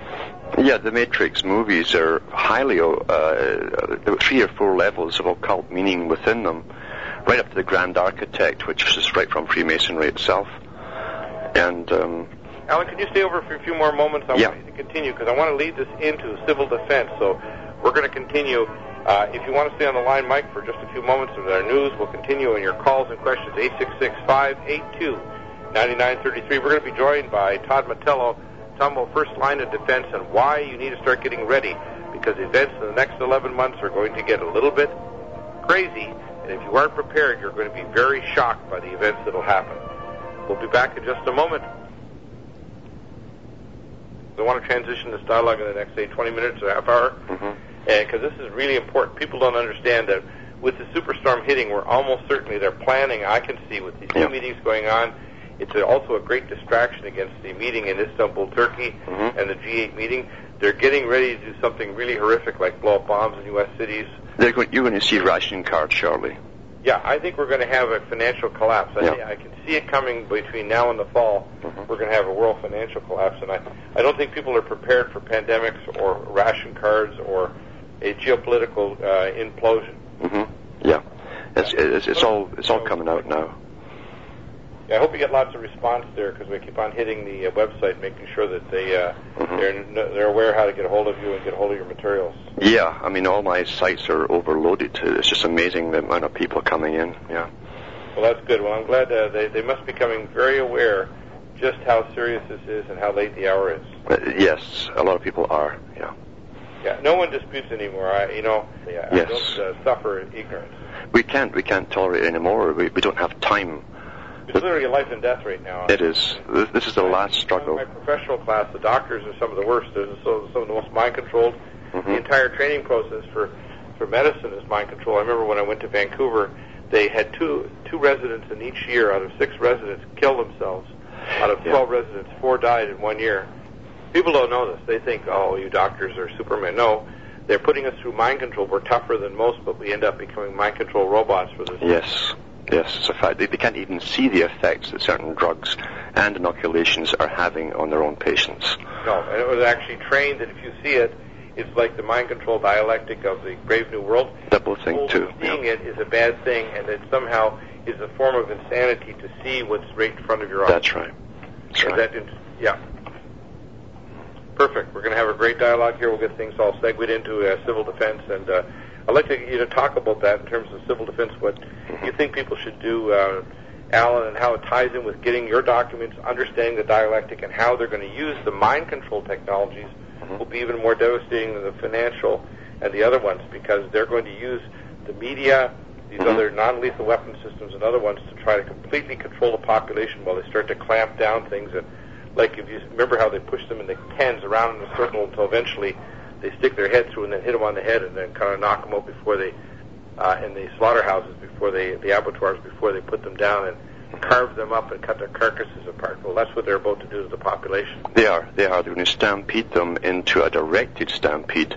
Yeah, the Matrix movies are highly, uh, were three or four levels of occult meaning within them, right up to the Grand Architect, which is right from Freemasonry itself. And um, Alan, can you stay over for a few more moments? I Yeah. want you to continue because I want to lead this into civil defense. So we're going to continue. Uh, if you want to stay on the line, Mike, for just a few moments of our news, we'll continue in your calls and questions, 866-582-9933. We're going to be joined by Todd Matello, talking about first line of defense and why you need to start getting ready because events in the next 11 months are going to get a little bit crazy. And if you aren't prepared, you're going to be very shocked by the events that will happen. We'll be back in just a moment. I want to transition this dialogue in the next, say, 20 minutes or half hour, because this is really important. People don't understand that with the superstorm hitting, we're almost certainly they're planning. I can see with these Yeah. two meetings going on, it's a, also a great distraction against the meeting in Istanbul, Turkey, Mhm. and the G8 meeting. They're getting ready to do something really horrific, like blow up bombs in U.S. cities. they're going, you're going to see ration cards shortly. Yeah, I think we're going to have a financial collapse. I, Yeah. I can see it coming between now and the fall. Mhm. We're going to have a world financial collapse, and I, I don't think people are prepared for pandemics or ration cards or a geopolitical uh, implosion. hmm Yeah, it's, it's it's all it's all coming out now. Yeah, I hope you get lots of response there because we keep on hitting the uh, website, making sure that they uh, Mhm. they're they're aware how to get a hold of you and get a hold of your materials. Yeah, I mean all my sites are overloaded. It's just amazing the amount of people coming in. Yeah. Well, that's good. Well, I'm glad uh, they they must be becoming very aware just how serious this is and how late the hour is. Uh, yes, a lot of people are. Yeah. Yeah, no one disputes anymore. I, you know, yeah, Yes. I don't uh, suffer ignorance. We can't, we can't tolerate it anymore. We, we don't have time. It's literally life and death right now. It is. This, is the last struggle. My professional class, the doctors are some of the worst. They're so, some of the most mind controlled. The Mhm. entire training process for for medicine is mind control. I remember when I went to Vancouver, they had two two residents in each year out of six residents kill themselves. Out of Yeah. twelve residents, four died in one year. People don't know this. They think, oh, you doctors are supermen. No, they're putting us through mind control. We're tougher than most, but we end up becoming mind control robots for this. Yes, yes, it's a fact. They, they can't even see the effects that certain drugs and inoculations are having on their own patients. No, and it was actually trained that if you see it, it's like the mind control dialectic of the Brave New World. Double thing too. Seeing it is a bad thing, and it somehow is a form of insanity to see what's right in front of your eyes. That's right. That's And right. that in- yeah. Perfect. We're going to have a great dialogue here. We'll get things all segued into uh, civil defense, and uh, I'd like to you to talk about that in terms of civil defense. What Mm-hmm. you think people should do, uh, Alan, and how it ties in with getting your documents, understanding the dialectic, and how they're going to use the mind control technologies Mhm. will be even more devastating than the financial and the other ones because they're going to use the media, these Mhm. other non-lethal weapon systems, and other ones to try to completely control the population while they start to clamp down things. And like if you remember how they push them in the pens around in a circle until eventually they stick their head through and then hit them on the head and then kind of knock them out before they uh, in the slaughterhouses before they the abattoirs before they put them down and carve them up and cut their carcasses apart. Well, that's what they're about to do to the population. They are. They are. They're going to stampede them into a directed stampede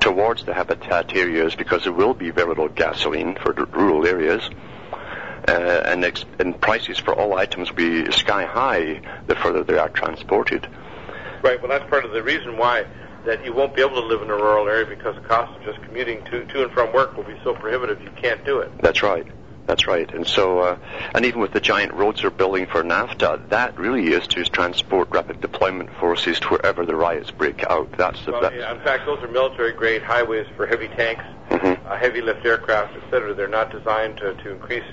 towards the habitat areas because there will be very little gasoline for the rural areas. Uh, and, ex- and prices for all items will be sky high the further they are transported. Right. Well, that's part of the reason why that you won't be able to live in a rural area because the cost of just commuting to to and from work will be so prohibitive you can't do it. That's right. That's right. And so, uh, and even with the giant roads they're building for NAFTA, that really is to transport rapid deployment forces to wherever the riots break out. That's the. Well, that's, yeah, in fact, those are military grade highways for heavy tanks, Mhm. uh, heavy lift aircraft, etc. They're not designed to, to increase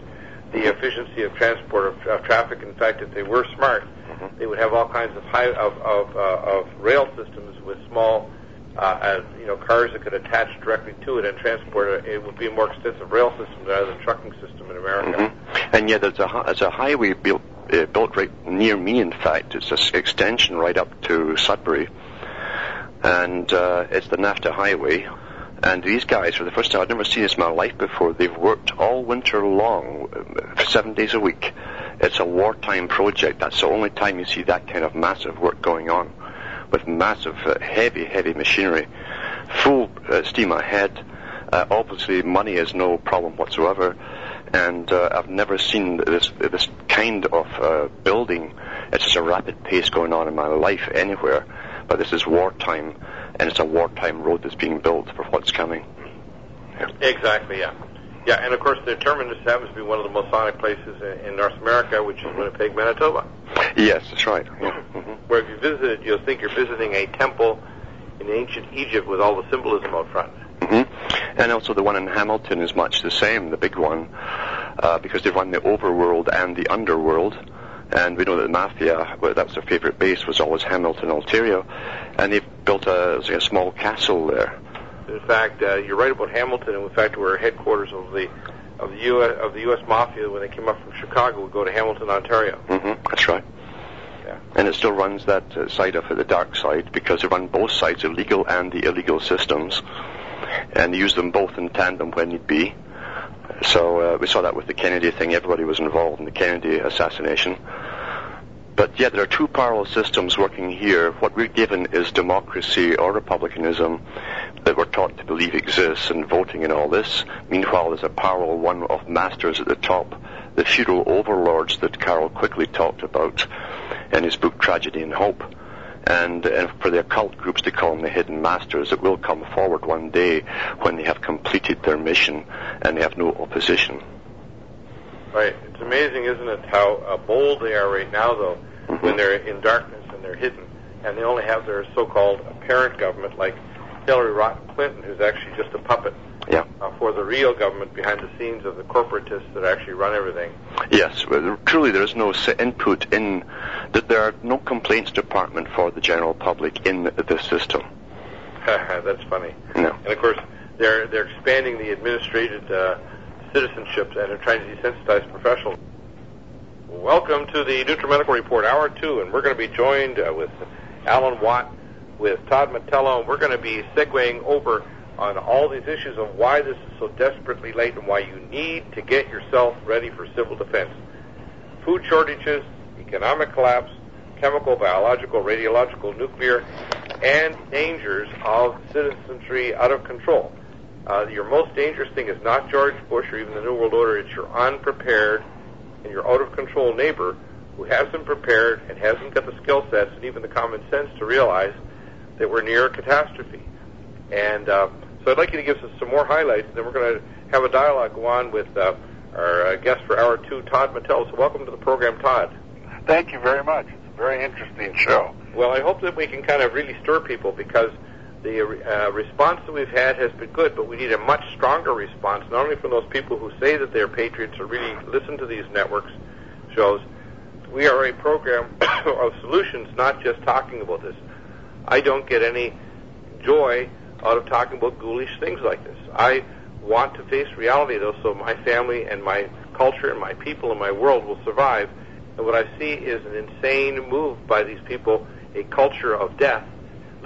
the efficiency of transport of, of traffic. In fact, if they were smart, Mhm. they would have all kinds of high of of, uh, of rail systems with small. Uh, uh, you know, cars that could attach directly to it and transport it. It would be a more extensive rail system rather than trucking system in America. Mhm. And yet, there's a there's a highway built uh, built right near me. In fact, it's an extension right up to Sudbury, and uh, it's the NAFTA highway. And these guys, for the first time, I've never seen this in my life before. They've worked all winter long, uh, seven days a week. It's a wartime project. That's the only time you see that kind of massive work going on, with massive, uh, heavy, heavy machinery, full uh, steam ahead. Uh, obviously, money is no problem whatsoever, and uh, I've never seen this this kind of uh, building at such a rapid pace going on in my life anywhere. But this is wartime, and it's a wartime road that's being built for what's coming. Exactly, yeah. Yeah, and of course, the terminus happens to be one of the Masonic places in, in North America, which is Winnipeg, Manitoba. Yes, that's right. Yeah. hmm Where if you visit it, you'll think you're visiting a temple in ancient Egypt with all the symbolism out front. hmm And also the one in Hamilton is much the same, the big one, uh, because they run the overworld and the underworld. And we know that the mafia, well, that was their favorite base, was always Hamilton, Ontario. And they've built a, like a small castle there. In fact, uh, you're right about Hamilton. In fact, we're headquarters of the of the U.S. of the U.S. Mafia when they came up from Chicago would go to Hamilton, Ontario. hmm That's right. Yeah. And it still runs that uh, side of the dark side, because they run both sides, the legal and the illegal systems, and use them both in tandem when need be. So uh, we saw that with the Kennedy thing. Everybody was involved in the Kennedy assassination. But yet there are two parallel systems working here. What we're given is democracy or republicanism that we're taught to believe exists and voting and all this. Meanwhile, there's a parallel one of masters at the top, the feudal overlords that Carroll Quigley talked about in his book Tragedy and Hope. And, and for the occult groups, they call them the hidden masters that will come forward one day when they have completed their mission and they have no opposition. Right. It's amazing, isn't it, how uh, bold they are right now, though, Mhm. when they're in darkness and they're hidden, and they only have their so-called apparent government, like Hillary Rodham Clinton, who's actually just a puppet Yeah. uh, for the real government behind the scenes of the corporatists that actually run everything. Yes, well, truly there is no input in, that there are no complaints department for the general public in this system. That's funny. No. And of course, they're they're expanding the administrated uh, citizenships and they're trying to desensitize professionals. Welcome to the NutriMedical Report, Hour Two, and we're going to be joined uh, with Alan Watt, with Todd Matello, and we're going to be segueing over on all these issues of why this is so desperately late and why you need to get yourself ready for civil defense. Food shortages, economic collapse, chemical, biological, radiological, nuclear, and dangers of citizenry out of control. Uh, your most dangerous thing is not George Bush or even the New World Order. It's your unprepared and your out of control neighbor who hasn't prepared and hasn't got the skill sets and even the common sense to realize that we're near a catastrophe. And uh, so I'd like you to give us some more highlights, and then we're going to have a dialogue go on with uh, our uh, guest for hour two, Todd Mattel. So welcome to the program, Todd. Thank you very much. It's a very interesting show. Well, I hope that we can kind of really stir people because the uh, response that we've had has been good, but we need a much stronger response, not only from those people who say that they're patriots or really listen to these networks shows. We are a program of solutions, not just talking about this. I don't get any joy out of talking about ghoulish things like this. I want to face reality, though, so my family and my culture and my people and my world will survive. And what I see is an insane move by these people, a culture of death.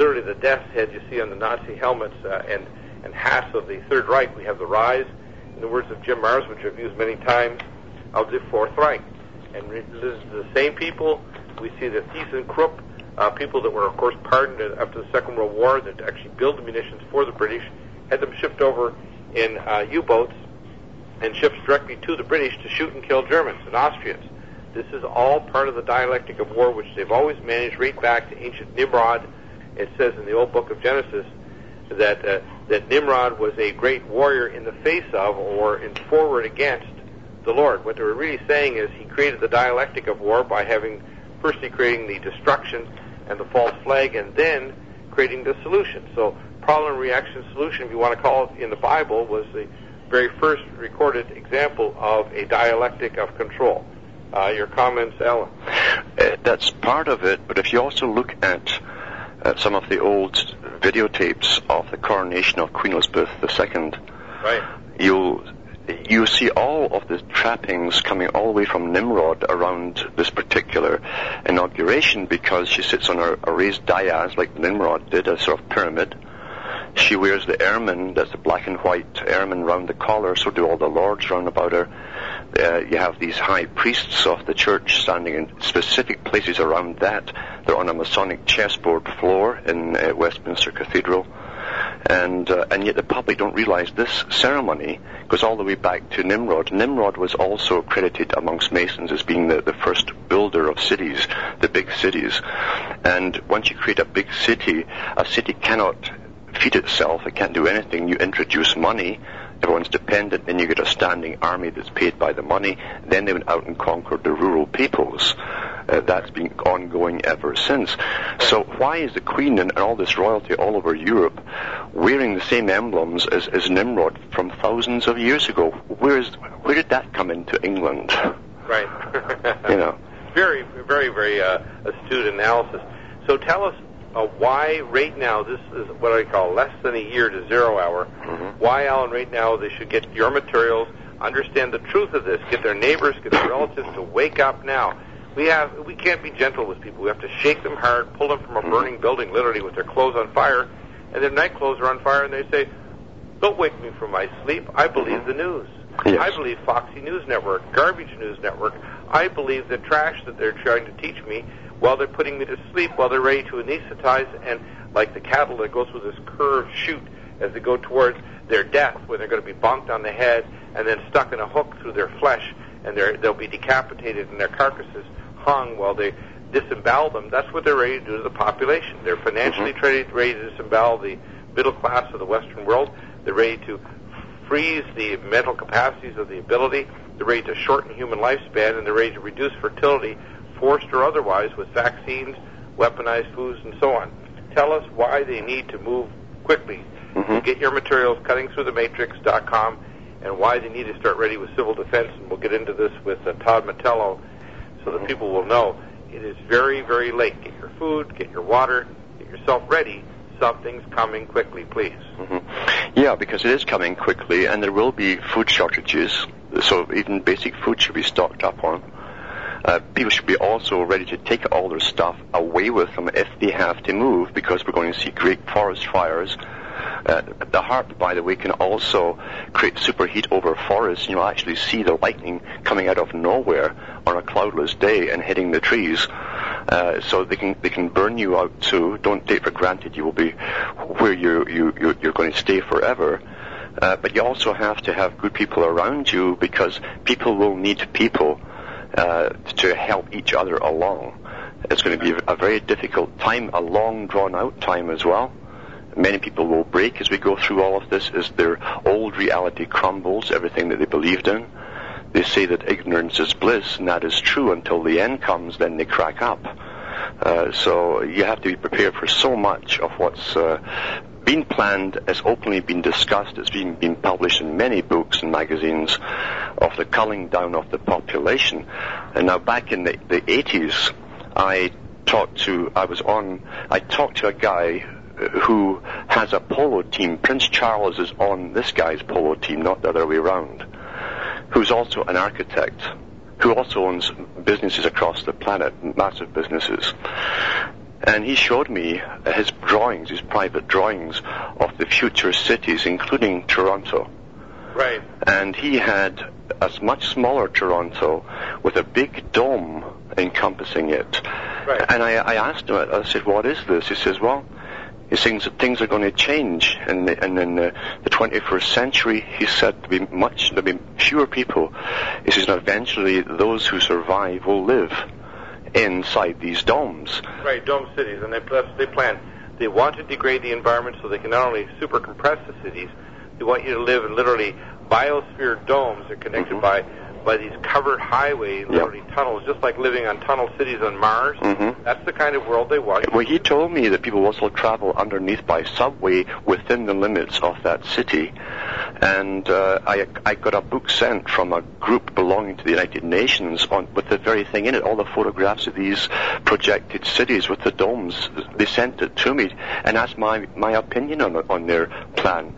Literally, the death's head you see on the Nazi helmets uh, and, and hats of the Third Reich. We have the rise, in the words of Jim Marrs, which I've used many times, of the Fourth Reich. And this is the same people. We see the ThyssenKrupp, uh, people that were, of course, pardoned after the Second World War that actually built the munitions for the British, had them shipped over in uh, U-boats and ships directly to the British to shoot and kill Germans and Austrians. This is all part of the dialectic of war, which they've always managed right back to ancient Nimrod. It says in the old book of Genesis that uh, that Nimrod was a great warrior in the face of or in forward against the Lord. What they were really saying is he created the dialectic of war by having firstly creating the destruction and the false flag, and then creating the solution. So problem reaction solution, if you want to call it in the Bible, was the very first recorded example of a dialectic of control. Uh, your comments, Alan? Uh, that's part of it, but if you also look at uh, some of the old videotapes of the coronation of Queen Elizabeth II, right. you'll you see all of the trappings coming all the way from Nimrod around this particular inauguration because she sits on a, a raised dais like Nimrod did, a sort of pyramid. She wears the ermine, that's the black and white ermine round the collar, so do all the lords round about her. Uh, you have these high priests of the church standing in specific places around that. They're on a Masonic chessboard floor in uh, Westminster Cathedral. And, uh, and yet the public don't realize this ceremony goes all the way back to Nimrod. Nimrod was also credited amongst Masons as being the, the first builder of cities, the big cities. And once you create a big city, a city cannot feed itself, it can't do anything. You introduce money, everyone's dependent, then you get a standing army that's paid by the money. Then they went out and conquered the rural peoples. Uh, that's been ongoing ever since. So why is the Queen and all this royalty all over Europe wearing the same emblems as, as Nimrod from thousands of years ago? Where is where did that come into England? Right. you know. Very, very, very uh, astute analysis. So tell us uh, why right now, this is what I call less than a year to zero hour, Mhm. why, Alan, right now they should get your materials, understand the truth of this, get their neighbors, get their relatives to wake up now. We have, we can't be gentle with people. We have to shake them hard, pull them from a Mhm. burning building, literally with their clothes on fire, and their night clothes are on fire, and they say, "Don't wake me from my sleep. I believe the news. Yes. I believe Foxy News Network, Garbage News Network. I believe the trash that they're trying to teach me while they're putting me to sleep, while they're ready to anesthetize, and like the cattle that goes with this curved chute as they go towards their death, when they're going to be bonked on the head and then stuck in a hook through their flesh, and they're, they'll be decapitated and their carcasses hung while they disembowel them. That's what they're ready to do to the population. They're financially Mhm. ready, ready to disembowel the middle class of the Western world. They're ready to freeze the mental capacities of the ability. They're ready to shorten human lifespan, and they're ready to reduce fertility, forced or otherwise, with vaccines, weaponized foods, and so on. Tell us why they need to move quickly. Mhm. Get your materials, cuttingthroughthematrix.com, and why they need to start ready with civil defense. And we'll get into this with uh, Todd Matello so that people will know it is very, very late. Get your food, get your water, get yourself ready. something's coming quickly, please. Mm-hmm. Yeah, because it is coming quickly, and there will be food shortages. So even basic food should be stocked up on. Uh, people should be also ready to take all their stuff away with them if they have to move, because we're going to see great forest fires. Uh, the HAARP, by the way, can also create superheat over forests. You'll actually see the lightning coming out of nowhere on a cloudless day and hitting the trees. Uh, so they can they can burn you out too. Don't take for granted you will be where you you you're going to stay forever. Uh, but you also have to have good people around you because people will need people uh, to help each other along. It's going to be a very difficult time, a long drawn out time as well. Many people will break as we go through all of this as their old reality crumbles, everything that they believed in. They say that ignorance is bliss, and that is true until the end comes, then they crack up. Uh, so you have to be prepared for so much of what's uh, been planned, has openly been discussed, it's been, been published in many books and magazines of the culling down of the population. And now back in the, the 80s, I talked to, I was on, I talked to a guy who has a polo team. Prince Charles is on this guy's polo team, not the other way around, who's also an architect, who also owns businesses across the planet, massive businesses. And he showed me his drawings, his private drawings of the future cities, including Toronto. Right. And he had a much smaller Toronto with a big dome encompassing it. Right. And I, I asked him, I said, what is this? He says, well, he thinks that things are going to change, and, and in the, the 21st century, he said there'll be much, there'll be fewer people. He says, eventually, those who survive will live inside these domes. Right, dome cities, and they they plan. They want to degrade the environment so they can not only super compress the cities, they want you to live in literally biosphere domes. They're connected Mhm. by by these covered highways, literally tunnels, just like living on tunnel cities on Mars. Mhm. That's the kind of world they want. Well, he told me that people also travel underneath by subway within the limits of that city. And uh, I, I got a book sent from a group belonging to the United Nations on, with the very thing in it, all the photographs of these projected cities with the domes. They sent it to me and asked my, my opinion on, on their plan.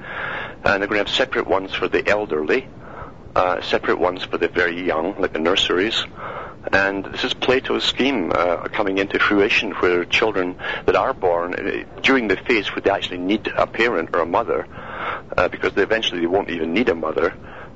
And they're going to have separate ones for the elderly, uh, separate ones for the very young, like the nurseries. And this is Plato's scheme uh, coming into fruition where children that are born uh, during the phase where they actually need a parent or a mother, uh, because they eventually they won't even need a mother,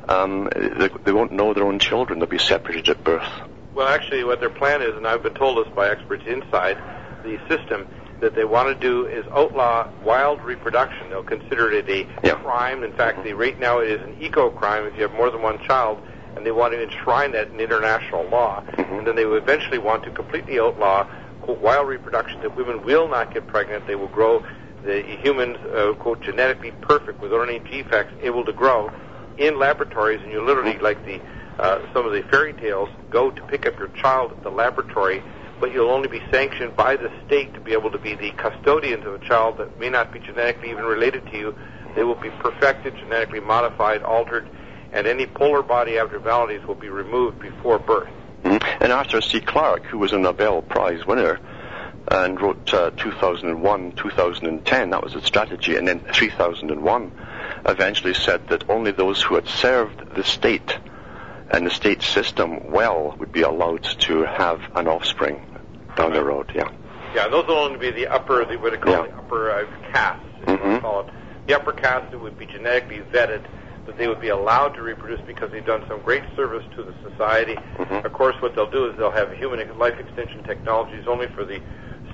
um, they, they won't know their own children. They'll be separated at birth. Well, actually, what their plan is, and I've been told this by experts inside the system, that they want to do is outlaw wild reproduction. They'll consider it a Yeah. crime. In fact, they, right now it is an eco crime if you have more than one child, and they want to enshrine that in international law. Mhm. And then they will eventually want to completely outlaw quote, wild reproduction, that women will not get pregnant. They will grow the humans, uh, quote, genetically perfect without any defects, able to grow in laboratories, and you literally, like the uh, some of the fairy tales, go to pick up your child at the laboratory, but you'll only be sanctioned by the state to be able to be the custodians of a child that may not be genetically even related to you. They will be perfected, genetically modified, altered, and any polar body abnormalities will be removed before birth. Mhm. And Arthur C. Clarke, who was a Nobel Prize winner and wrote uh, 2001, 2010, that was his strategy, and then 3001 eventually said that only those who had served the state and the state system well would be allowed to have an offspring down the road, yeah. Yeah, those will only be the upper, the, what they call Yeah. the upper uh, caste, if you want Mhm. to call it. The upper caste that would be genetically vetted, that they would be allowed to reproduce because they've done some great service to the society. Mhm. Of course, what they'll do is they'll have human life extension technologies only for the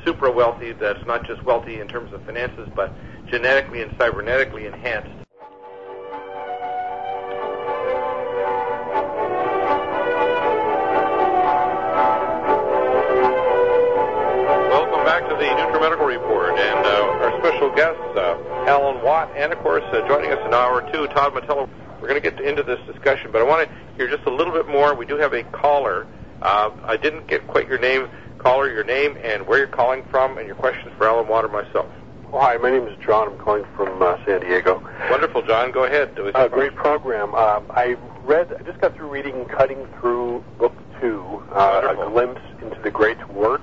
super wealthy. That's not just wealthy in terms of finances, but genetically and cybernetically enhanced. Get into this discussion, but I want to hear just a little bit more. We do have a caller. Uh, I didn't get quite your name, caller, your name, and where you're calling from, and your questions for Alan Watt or myself. Oh, hi, my name is John. I'm calling from uh, San Diego. Wonderful, John. Go ahead. Do. Uh, great program. Um, I read, I just got through reading Cutting Through Book Two, uh, a glimpse into the great work,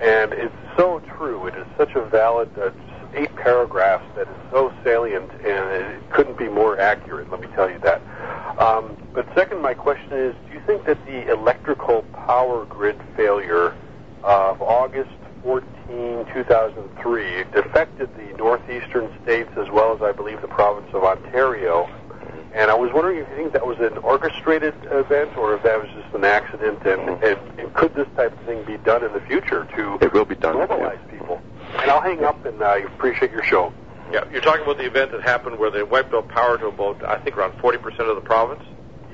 and it's so true. It is such a valid uh, eight paragraphs that is so salient and it couldn't be more accurate. Let me tell you that. Um, but second, my question is: Do you think that the electrical power grid failure of August 14, 2003, affected the northeastern states as well as, I believe, the province of Ontario? And I was wondering if you think that was an orchestrated event or if that was just an accident, and, and, and could this type of thing be done in the future to It will be done. mobilize people? And I'll hang up, and I appreciate your show. Yeah, you're talking about the event that happened where they wiped out power to about, I think, around 40% of the province?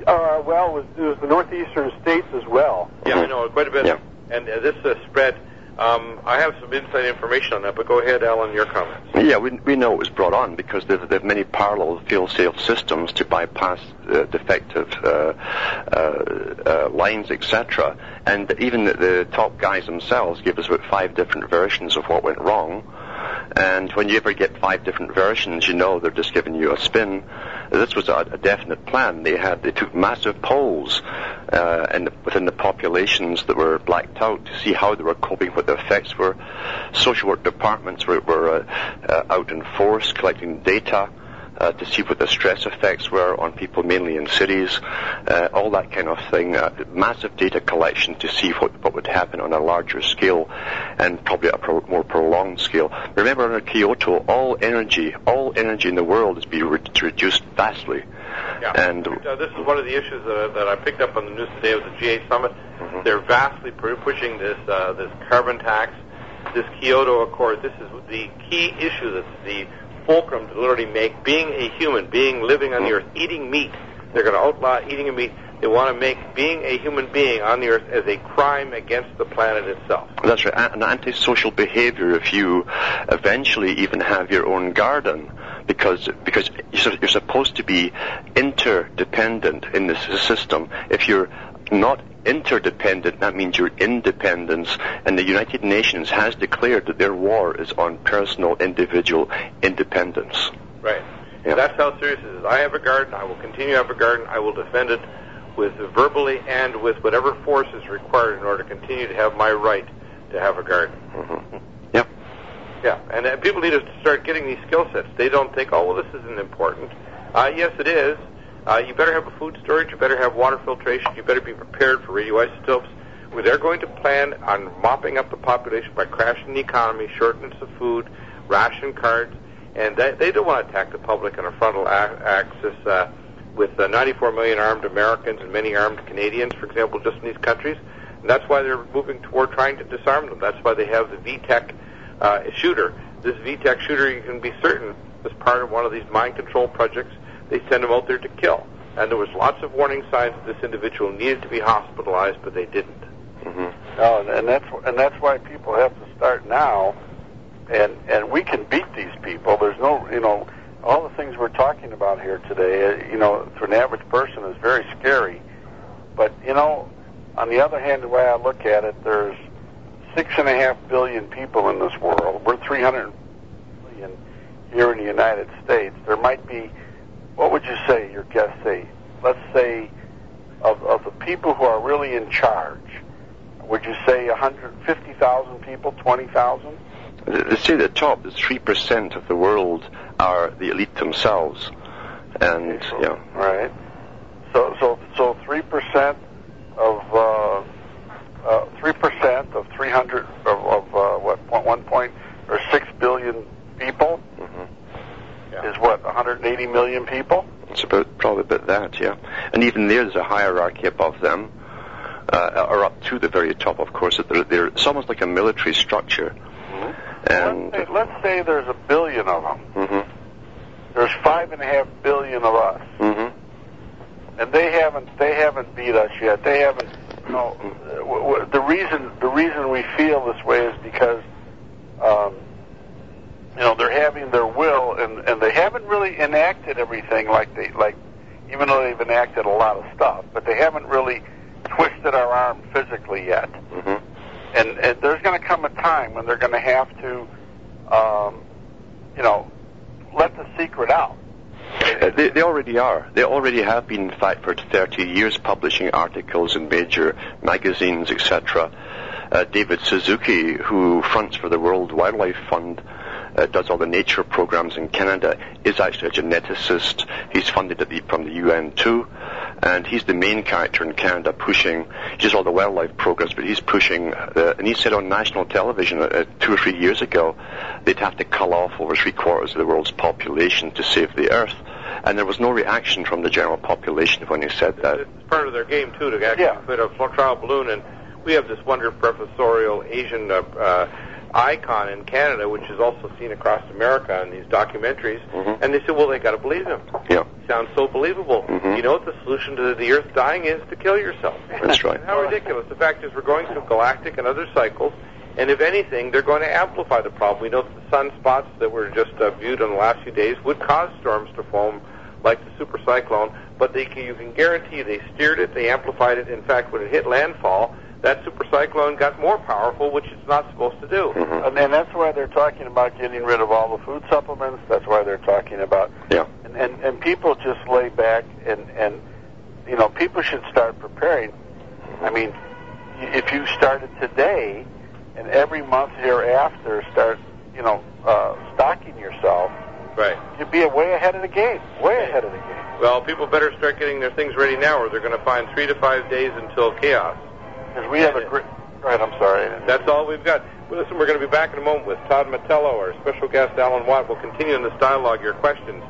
Uh, well, it was, it was the northeastern states as well. Yeah, I know, quite a bit. Yeah. And uh, this uh, spread, um, I have some inside information on that, but go ahead, Alan, your comments. Yeah, we, we know it was brought on because there are many parallel fail-safe systems to bypass uh, defective uh, uh, uh, lines, etc. And even the, the top guys themselves gave us about five different versions of what went wrong. And when you ever get five different versions, you know they're just giving you a spin. This was a, a definite plan. They had they took massive polls uh, in within the populations that were blacked out to see how they were coping, what the effects were. Social work departments were, were uh, uh, out in force collecting data uh, to see what the stress effects were on people, mainly in cities, uh, all that kind of thing. Uh, massive data collection to see what, what would happen on a larger scale and probably a pro- more prolonged scale. Remember, under Kyoto, all energy, all energy in the world is being re- reduced vastly. Yeah. And uh, this is one of the issues that, that I picked up on the news today with the G8 summit. Mm-hmm. They're vastly pushing this uh, this carbon tax, this Kyoto Accord. This is the key issue that's the fulcrum to literally make being a human, being living on the earth, eating meat. They're going to outlaw eating meat. They want to make being a human being on the earth as a crime against the planet itself. That's right. An antisocial behavior if you eventually even have your own garden, because because you're supposed to be interdependent in this system. If you're not interdependent, that means you're independence. And the United Nations has declared that their war is on personal, individual independence. Right. Yeah. That's how serious it is. I have a garden. I will continue to have a garden. I will defend it with verbally and with whatever force is required in order to continue to have my right to have a garden. hmm Yep. Yeah, and uh, people need to start getting these skill sets. They don't think, oh, well, this isn't important. Uh, yes, it is. Uh, you better have a food storage. You better have water filtration. You better be prepared for radioisotopes. Where they're going to plan on mopping up the population by crashing the economy, shortness of food, ration cards, and they, they don't want to attack the public on a frontal a- axis uh, with uh, 94 million armed Americans and many armed Canadians, for example, just in these countries. And that's why they're moving toward trying to disarm them. That's why they have the VTech uh, shooter. This VTech shooter, you can be certain, is part of one of these mind control projects. They send him out there to kill. And there was lots of warning signs that this individual needed to be hospitalized, but they didn't. hmm No, and- and that's and that's why people have to start now, and and we can beat these people. There's no, you know, all the things we're talking about here today. uh, You know, to an average person is very scary, but you know, on the other hand, the way I look at it, there's six and a half billion people in this world. We're 300 million here in the United States. There might be, what would you say? Your guess say, let's say, of of the people who are really in charge. Would you say 150,000 people, 20,000? They say the top three percent of the world are the elite themselves, and so, yeah, Right. So so so three percent of uh, uh, three percent of 300 of, of uh, what point one point or six billion people hmm Yeah. is what 180 million people. it's about probably about that, yeah. And even there, there's a hierarchy above them, uh, or up to the very top, of course. They're, they're, it's almost like a military structure, and let's, say, let's say there's a billion of them. hmm There's five and a half billion of us, hmm and they haven't they haven't beat us yet. They haven't. You know, w- w- the reason the reason we feel this way is because, um, you know, they're having their will, and and they haven't really enacted everything like they like, even though they've enacted a lot of stuff, but they haven't really twisted our arm physically yet. hmm And, and there's going to come a time when they're going to have to, um, you know, let the secret out. Uh, they, they already are. They already have been, in fact, for 30 years publishing articles in major magazines, etc. Uh, David Suzuki, who fronts for the World Wildlife Fund, uh, does all the nature programs in Canada, is actually a geneticist. He's funded the, from the UN too, and he's the main character in Canada pushing, he does all the wildlife programs, but he's pushing, uh, and he said on national television uh, two or three years ago, they'd have to cull off over three quarters of the world's population to save the earth. And there was no reaction from the general population when he said that. It's part of their game too to actually Yeah. put a fl- trial balloon, and we have this wonder professorial Asian uh, uh, icon in Canada, which is also seen across America in these documentaries. Mhm. And they said, well, they got to believe him. Yeah, Sounds so believable. Mhm. You know what the solution to the Earth dying is? To kill yourself. that's right. How ridiculous. The fact is, we're going through galactic and other cycles, and if anything, they're going to amplify the problem. We know that the sunspots that were just uh, viewed in the last few days would cause storms to form like the super cyclone, but they can, you can guarantee they steered it, they amplified it. In fact, when it hit landfall, that super cyclone got more powerful, which it's not supposed to do. Mhm. And, and that's why they're talking about getting rid of all the food supplements. That's why they're talking about Yeah. and and, and people just lay back and and you know people should start preparing. I mean, if you started today and every month hereafter start you know uh, stocking yourself, Right. you'd be way ahead of the game. Way ahead of the game. Well, people better start getting their things ready now, or they're going to find three to five days until chaos. Because we have a great. I'm sorry. That's all we've got. Well, listen, we're going to be back in a moment with Todd Matello, our special guest, Alan Watt. We'll continue in this dialogue, your questions.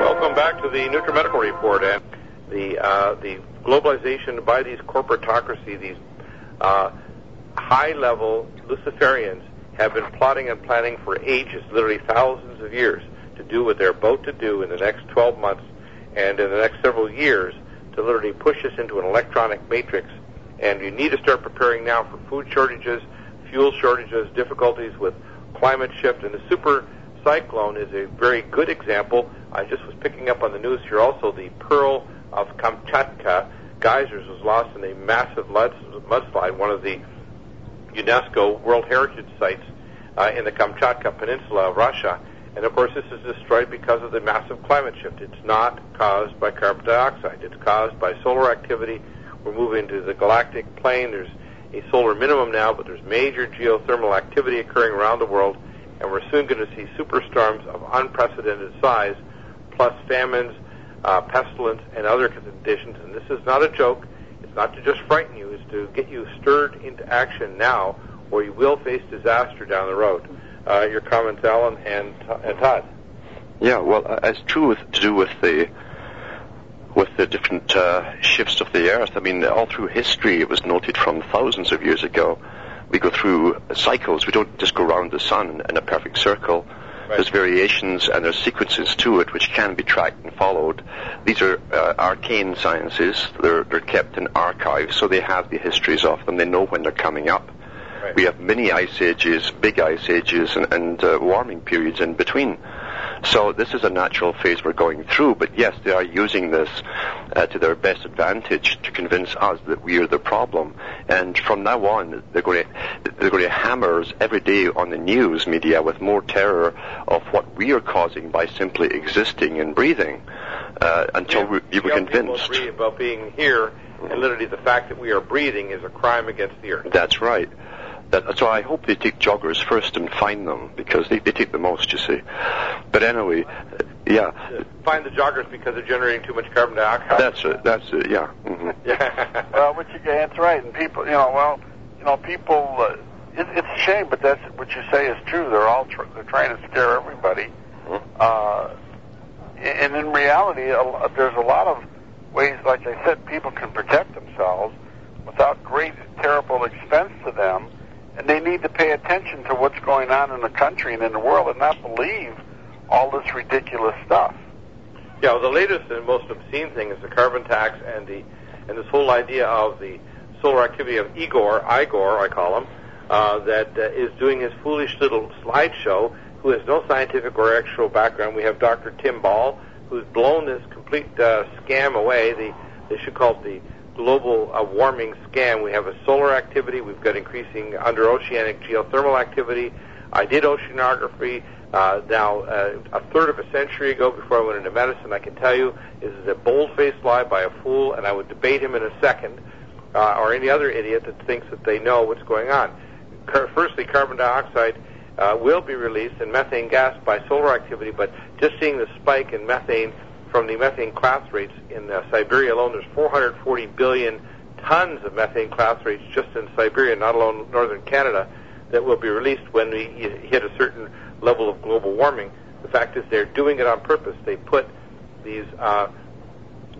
Welcome back to the NutriMedical Report and the uh, the globalization by these corporatocracy, these uh, high-level Luciferians have been plotting and planning for ages, literally thousands of years, to do what they're about to do in the next 12 months and in the next several years to literally push us into an electronic matrix. And you need to start preparing now for food shortages, fuel shortages, difficulties with climate shift, and the super cyclone is a very good example. I just was picking up on the news here also the Pearl of Kamchatka geysers was lost in a massive mudslide, one of the UNESCO World Heritage Sites uh, in the Kamchatka Peninsula of Russia. And of course, this is destroyed because of the massive climate shift. It's not caused by carbon dioxide. It's caused by solar activity. We're moving to the galactic plane. There's a solar minimum now, but there's major geothermal activity occurring around the world, and we're soon going to see superstorms of unprecedented size, plus famines, uh, pestilence, and other conditions. And this is not a joke. It's not to just frighten you. It's to get you stirred into action now, or you will face disaster down the road. Uh, your comments, Alan and, and Todd. Yeah, well, uh, it's true with, to do with the with the different uh, shifts of the Earth. I mean, all through history, it was noted from thousands of years ago. We go through cycles. We don't just go around the sun in a perfect circle. Right. There's variations and there's sequences to it which can be tracked and followed. These are uh, arcane sciences. They're, they're kept in archives, so they have the histories of them. They know when they're coming up. Right. We have mini ice ages, big ice ages, and, and uh, warming periods in between. So this is a natural phase we're going through, but yes, they are using this uh, to their best advantage to convince us that we are the problem. And from now on, they're going to they're going to hammer us every day on the news media with more terror of what we are causing by simply existing and breathing uh, until we, you were people convinced. agree about being here, and literally the fact that we are breathing is a crime against the earth. That's right. That, so I hope they take joggers first and find them because they, they take the most, you see. But anyway, uh, yeah, Find the joggers because they're generating too much carbon dioxide. that's it. That's it. Yeah. hmm yeah. Well, but you, that's right. And people, you know, well, you know, people. Uh, it, it's a shame, but that's what you say is true. They're all tr- they're trying to scare everybody. Uh, and in reality, a, there's a lot of ways, like I said, people can protect themselves without great, terrible expense to them. And they need to pay attention to what's going on in the country and in the world, and not believe all this ridiculous stuff. Yeah, well, the latest and most obscene thing is the carbon tax and the and this whole idea of the solar activity of Igor, Igor, I call him, uh, that uh, is doing his foolish little slideshow, who has no scientific or actual background. We have Dr. Tim Ball, who's blown this complete uh, scam away. The they should call it the global uh, warming scam. We have a solar activity. We've got increasing under oceanic geothermal activity. I did oceanography uh, now uh, a third of a century ago before I went into medicine. I can tell you this is a bold-faced lie by a fool, and I would debate him in a second, uh, or any other idiot that thinks that they know what's going on. car- firstly, carbon dioxide uh, will be released and methane gas by solar activity, but just seeing the spike in methane from the methane clathrates in uh, Siberia alone, there's 440 billion tons of methane clathrates just in Siberia, not alone northern Canada, that will be released when we hit a certain level of global warming. The fact is they're doing it on purpose. They put these uh,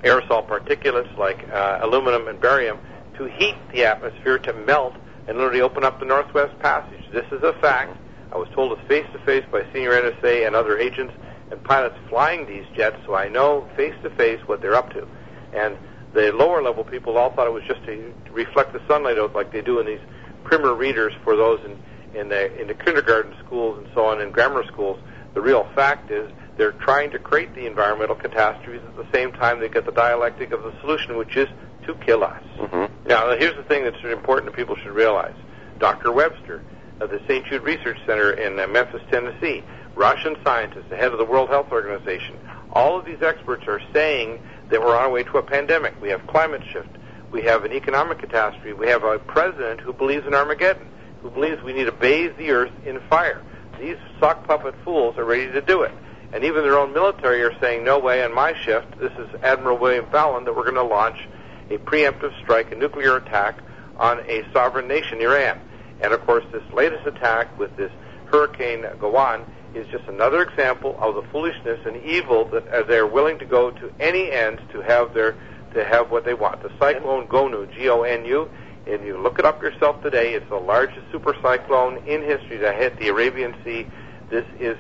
aerosol particulates like uh, aluminum and barium to heat the atmosphere to melt and literally open up the Northwest Passage. This is a fact. I was told this face to face by senior NSA and other agents and pilots flying these jets, so I know face to face what they're up to. And the lower level people all thought it was just to reflect the sunlight out like they do in these primer readers for those in in the in the kindergarten schools and so on in grammar schools. The real fact is they're trying to create the environmental catastrophes at the same time they get the dialectic of the solution, which is to kill us. Mm-hmm. Now, here's the thing that's important that people should realize. Dr. Webster of the St. Jude Research Center in uh, Memphis, Tennessee, Russian scientists, the head of the World Health Organization, all of these experts are saying that we're on our way to a pandemic. We have climate shift. We have an economic catastrophe. We have a president who believes in Armageddon, who believes we need to bathe the earth in fire. These sock puppet fools are ready to do it. And even their own military are saying, no way on my shift, this is Admiral William Fallon, that we're going to launch a preemptive strike, a nuclear attack on a sovereign nation, Iran. And of course, this latest attack with this Hurricane Gonu is just another example of the foolishness and evil that uh, they're willing to go to any ends to have their to have what they want. The cyclone Gonu, G-O-N-U, and you look it up yourself today. It's the largest super cyclone in history to hit the Arabian Sea. This is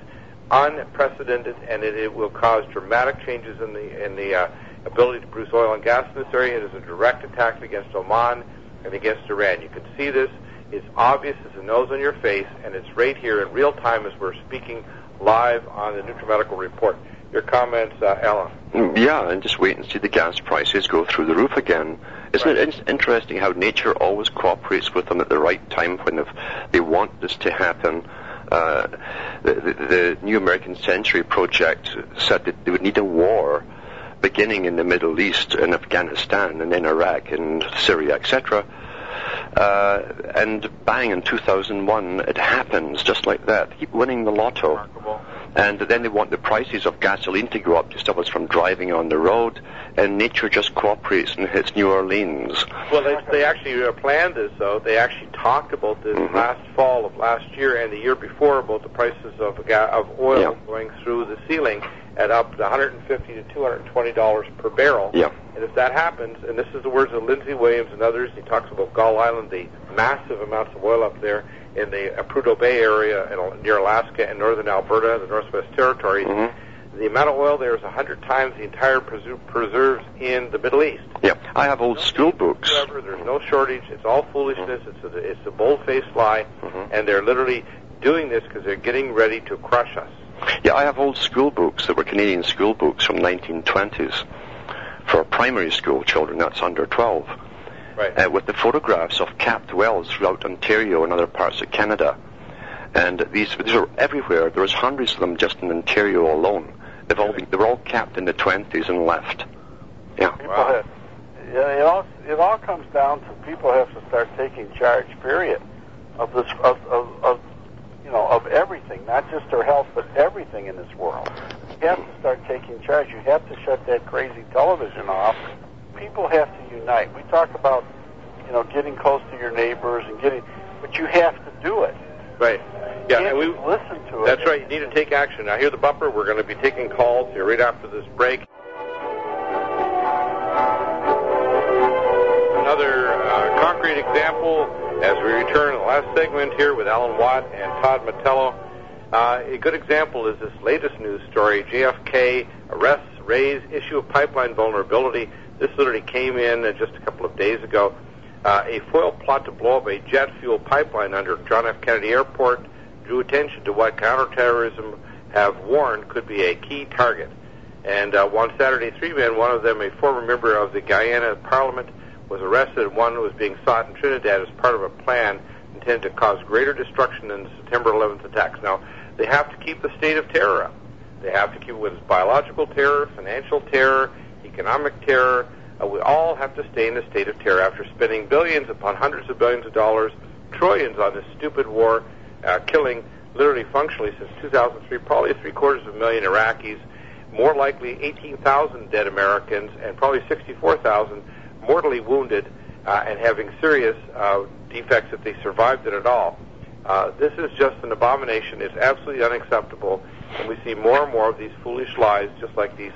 unprecedented, and it, it will cause dramatic changes in the in the uh, ability to produce oil and gas in this area. It is a direct attack against Oman and against Iran. You can see this. It's obvious as the nose on your face, and it's right here in real time as we're speaking live on the NutriMedical Report. Your comments, uh, Alan? Yeah, and just wait and see the gas prices go through the roof again. Isn't Right. it it's interesting how nature always cooperates with them at the right time when they want this to happen? Uh, the, the, the New American Century Project said that they would need a war beginning in the Middle East, in Afghanistan, and then Iraq and Syria, etc. Uh, and bang, in 2001, it happens just like that. Keep winning the lotto. Remarkable. And then they want the prices of gasoline to go up to stop us from driving on the road, and nature just cooperates and hits New Orleans. Well, they, they actually uh, planned this, though. They actually talked about this Mhm. last fall of last year and the year before about the prices of ga- of oil Yeah. going through the ceiling at up to 150 to 220 dollars per barrel. Yeah. And if that happens, and this is the words of Lindsey Williams and others, he talks about Gull Island, the massive amounts of oil up there in the uh, Prudhoe Bay area in, near Alaska and northern Alberta, the Northwest Territories. Mhm. The amount of oil there is 100 times the entire presu- preserves in the Middle East. Yeah, I have old school books. Whatsoever. There's no shortage. It's all foolishness. It's a, it's a bold-faced lie, Mhm. and they're literally doing this because they're getting ready to crush us. Yeah, I have old school books that were Canadian school books from 1920s for primary school children. That's under 12. Right. uh, with the photographs of capped wells throughout Ontario and other parts of Canada. And these, these are everywhere. There was hundreds of them just in Ontario alone. They've all been, they were all capped in the 20s and left. Yeah. People Wow. have, yeah, it all it all comes down to people have to start taking charge. Period. Of this of, of, of you know of everything, not just their health, but everything in this world. You have to start taking charge. You have to shut that crazy television off. People have to unite. We talk about you know getting close to your neighbors and getting, but you have to do it. Right. Yeah, and we. listen to it. That's right. You need to take action. Now, hear the bumper. We're going to be taking calls here right after this break. Another uh, concrete example as we return to the last segment here with Alan Watt and Todd Matello. Uh, a good example is this latest news story: JFK arrests raise issue of pipeline vulnerability. This literally came in uh, just a couple of days ago. Uh, a foil plot to blow up a jet fuel pipeline under John F. Kennedy Airport drew attention to what counterterrorism have warned could be a key target. And uh, on Saturday, three men, one of them a former member of the Guyana Parliament, was arrested, and one was being sought in Trinidad as part of a plan intended to cause greater destruction than the September 11th attacks. Now, they have to keep the state of terror up. They have to keep it with biological terror, financial terror, economic terror. Uh, we all have to stay in a state of terror after spending billions upon hundreds of billions of dollars trillions on this stupid war, uh, killing literally functionally since 2003 probably three quarters of a million Iraqis, more likely 18,000 dead Americans, and probably 64,000 mortally wounded uh, and having serious uh, defects if they survived it at all. Uh, this is just an abomination. It's absolutely unacceptable, and we see more and more of these foolish lies, just like these.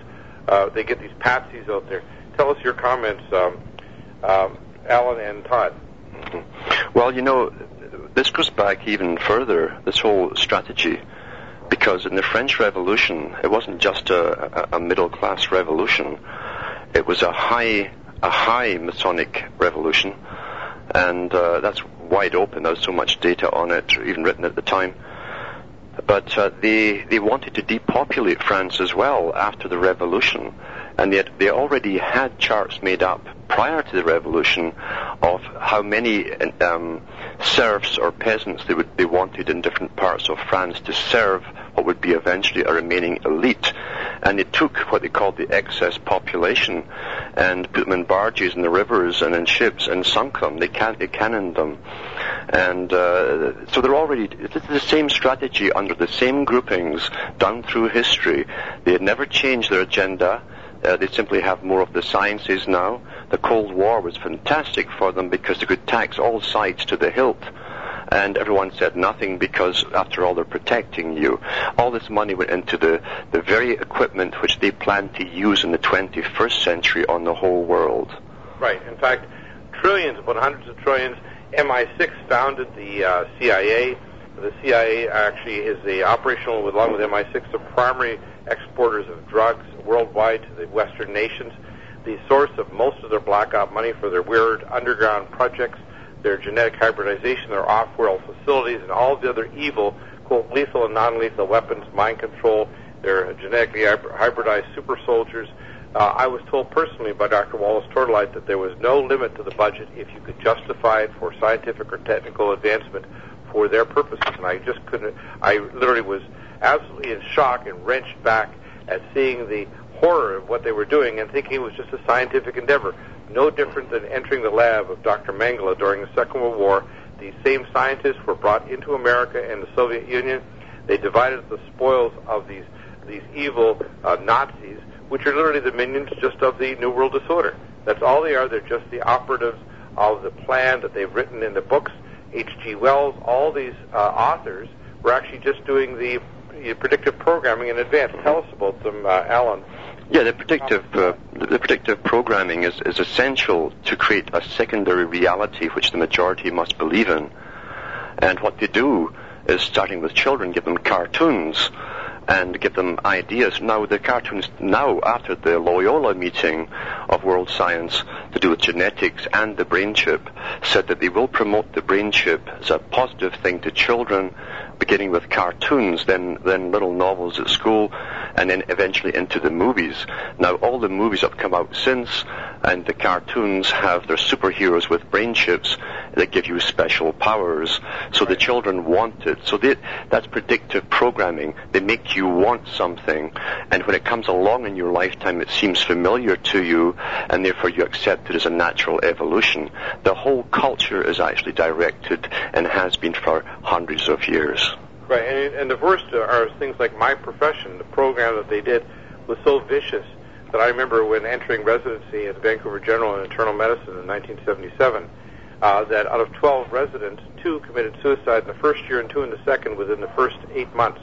Uh, they get these patsies out there. Tell us your comments, um, um, Alan and Todd. Well, you know, this goes back even further. This whole strategy, because in the French Revolution, it wasn't just a, a, a middle class revolution; it was a high a high Masonic revolution, and uh, that's wide open. There's so much data on it, even written at the time. But uh, they they wanted to depopulate France as well after the revolution, and yet they already had charts made up prior to the revolution of how many um, serfs or peasants they would wanted in different parts of France to serve what would be eventually a remaining elite. And they took what they called the excess population and put them in barges in the rivers and in ships and sunk them. They, can, they cannoned them. And uh, so they're already, it's the same strategy under the same groupings done through history. They had never changed their agenda. Uh, they simply have more of the sciences now. The Cold War was fantastic for them because they could tax all sides to the hilt and everyone said nothing because, after all, they're protecting you. All this money went into the, the very equipment which they plan to use in the 21st century on the whole world. Right. In fact, trillions, about hundreds of trillions. MI6 founded the uh, CIA. The CIA actually is the operational, along with MI6, the primary exporters of drugs worldwide to the Western nations. The source of most of their black op money for their weird underground projects their genetic hybridization, their off-world facilities, and all the other evil, quote, lethal and non-lethal weapons, mind control, their genetically hybridized super soldiers. Uh, I was told personally by Dr. Wallace Tortolite that there was no limit to the budget if you could justify it for scientific or technical advancement for their purposes. And I just couldn't, I literally was absolutely in shock and wrenched back at seeing the horror of what they were doing and thinking it was just a scientific endeavor no different than entering the lab of Dr. Mengele during the Second World War. These same scientists were brought into America and the Soviet Union. They divided the spoils of these these evil uh, Nazis, which are literally the minions just of the New World Disorder. That's all they are. They're just the operatives of the plan that they've written in the books. H.G. Wells, all these uh, authors were actually just doing the, predictive programming in advance. Tell us about them, uh, Alan. Yeah, the predictive uh, the predictive programming is, is essential to create a secondary reality which the majority must believe in. And what they do is starting with children, give them cartoons and give them ideas. Now, the cartoons now, after the Loyola meeting of World Science to do with genetics and the brain chip, said that they will promote the brain chip as a positive thing to children, beginning with cartoons, then, then little novels at school, and then eventually into the movies. Now, all the movies have come out since, and the cartoons have their superheroes with brain chips that give you special powers. So the children want it. So they, that's predictive programming. They make you want something, and when it comes along in your lifetime, it seems familiar to you, and therefore you accept it as a natural evolution. The whole culture is actually directed and has been for hundreds of years. Right, and, and the worst are things like my profession. The program that they did was so vicious that I remember when entering residency at Vancouver General in internal medicine in 1977, uh, that out of 12 residents, two committed suicide in the first year and two in the second within the first eight months.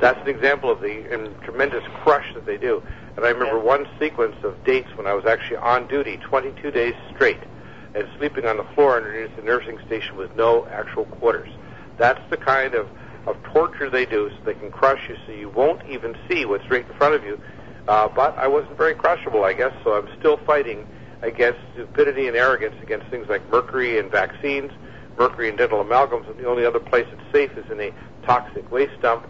That's an example of the um, tremendous crush that they do. And I remember one sequence of dates when I was actually on duty, 22 days straight, and sleeping on the floor underneath the nursing station with no actual quarters. That's the kind of of torture they do so they can crush you so you won't even see what's right in front of you. Uh, but I wasn't very crushable, I guess, so I'm still fighting against stupidity and arrogance against things like mercury and vaccines, mercury and dental amalgams, and the only other place it's safe is in a toxic waste dump.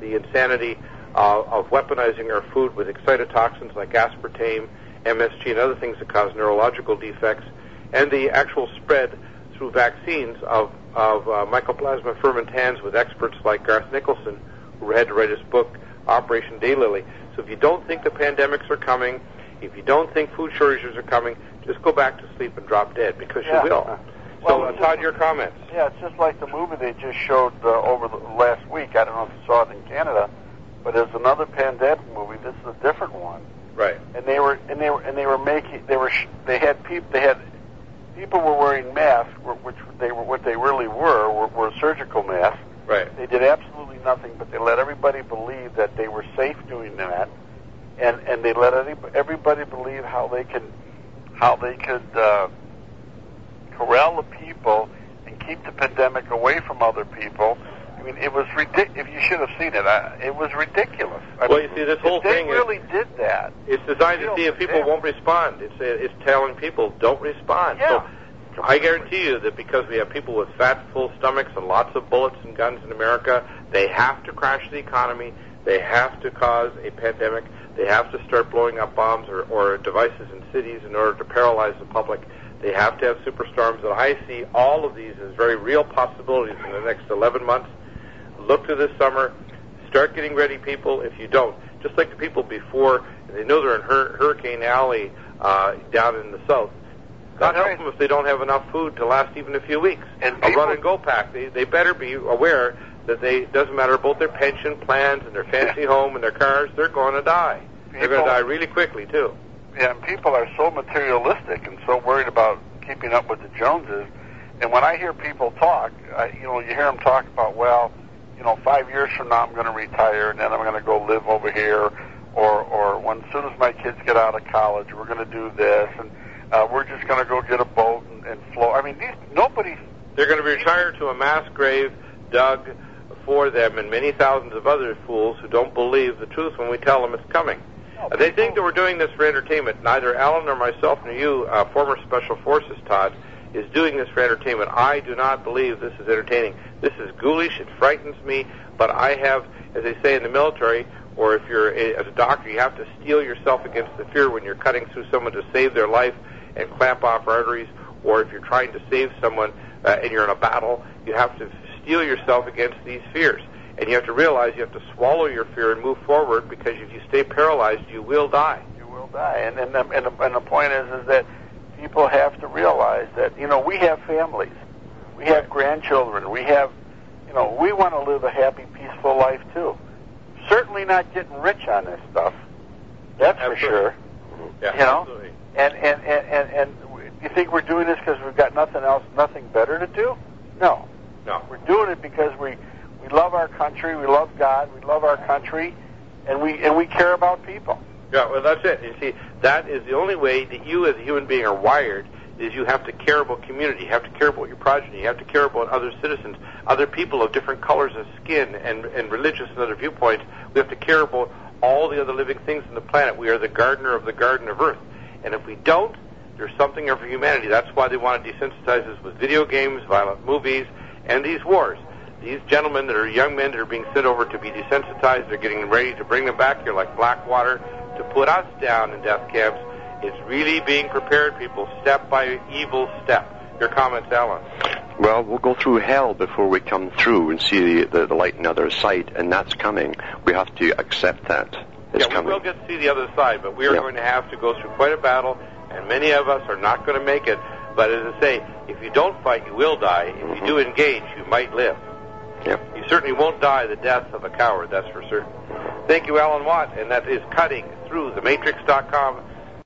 The insanity uh, of weaponizing our food with excitotoxins like aspartame, MSG, and other things that cause neurological defects, and the actual spread through vaccines of of uh, Mycoplasma fermentans with experts like Garth Nicolson, who had to write his book Operation Daylily. So if you don't think the pandemics are coming, if you don't think food shortages are coming, just go back to sleep and drop dead because yeah. you will. So, Well, uh, Todd, your comments. Yeah, it's just like the movie they just showed uh, over the last week. I don't know if you saw it in Canada, but there's another pandemic movie. This is a different one, Right. and they were and they were and they were making they were sh- they had people they had people were wearing masks, which they were what they really were were, were surgical masks. Right. They did absolutely nothing, but they let everybody believe that they were safe doing that, and and they let any, everybody believe how they could how they could uh, corral the people and keep the pandemic away from other people. I mean, it was ridiculous. If you should have seen it, I, it was ridiculous. I Well, mean, you see, this whole if they thing is- really did that. It's designed to see if people won't respond. It's it's telling people don't respond. Yeah. So I guarantee you that because we have people with fat, full stomachs and lots of bullets and guns in America, they have to crash the economy. They have to cause a pandemic. They have to start blowing up bombs or, or devices in cities in order to paralyze the public. They have to have superstorms. And I see all of these as very real possibilities in the next 11 months. Look to this summer. Start getting ready, people. If you don't, just like the people before, they know they're in Hur- Hurricane Alley uh, down in the south. God help right. them if they don't have enough food to last even a few weeks. And a run and go pack. They they better be aware that they doesn't matter about their pension plans and their fancy home and their cars. They're going to die. They're going to die really quickly too. Yeah, and people are so materialistic and so worried about keeping up with the Joneses. And when I hear people talk, I, you know, you hear them talk about, well, you know, five years from now I'm going to retire and then I'm going to go live over here, or or when as soon as my kids get out of college, we're going to do this, and uh, we're just going to go get a boat and, and float. I mean, these nobody. They're going to be retired to a mass grave dug for them and many thousands of other fools who don't believe the truth when we tell them it's coming. Uh, they think that we're doing this for entertainment. Neither Alan nor myself nor you, uh, former Special Forces Todd, is doing this for entertainment. I do not believe this is entertaining. This is ghoulish. It frightens me. But I have, as they say in the military, or if you're a, as a doctor, you have to steel yourself against the fear when you're cutting through someone to save their life and clamp off arteries, or if you're trying to save someone uh, and you're in a battle, you have to steel yourself against these fears. And you have to realize you have to swallow your fear and move forward because if you stay paralyzed, you will die. You will die, and and the, and, the, and the point is, is that people have to realize that you know we have families, we have grandchildren, we have, you know, we want to live a happy, peaceful life too. Certainly not getting rich on this stuff. That's for sure. Mm-hmm. Yeah, You know? absolutely. And and and and, and you think we're doing this because we've got nothing else, nothing better to do? No, No. we're doing it because we we love our country, we love God, we love our country, and we and we care about people. Yeah, well, that's it. You see, that is the only way that you, as a human being, are wired. Is you have to care about community, you have to care about your progeny, you have to care about other citizens, other people of different colors of skin and and religious and other viewpoints. We have to care about all the other living things on the planet. We are the gardener of the garden of Earth, and if we don't, there's something for humanity. That's why they want to desensitize us with video games, violent movies, and these wars. These gentlemen that are young men that are being sent over to be desensitized, they're getting ready to bring them back here like Blackwater, to put us down in death camps. It's really being prepared, people, step by evil step. Your comments, Alan. Well, we'll go through hell before we come through and see the, the, the light on the other side, and that's coming. We have to accept that. It's yeah, coming. we will get to see the other side, but we are Yeah. going to have to go through quite a battle, and many of us are not going to make it. But as I say, if you don't fight, you will die. If you mm-hmm. do engage, you might live. Yep. You certainly won't die the death of a coward, that's for certain. Thank you, Alan Watt, and that is cutting through the matrix.com.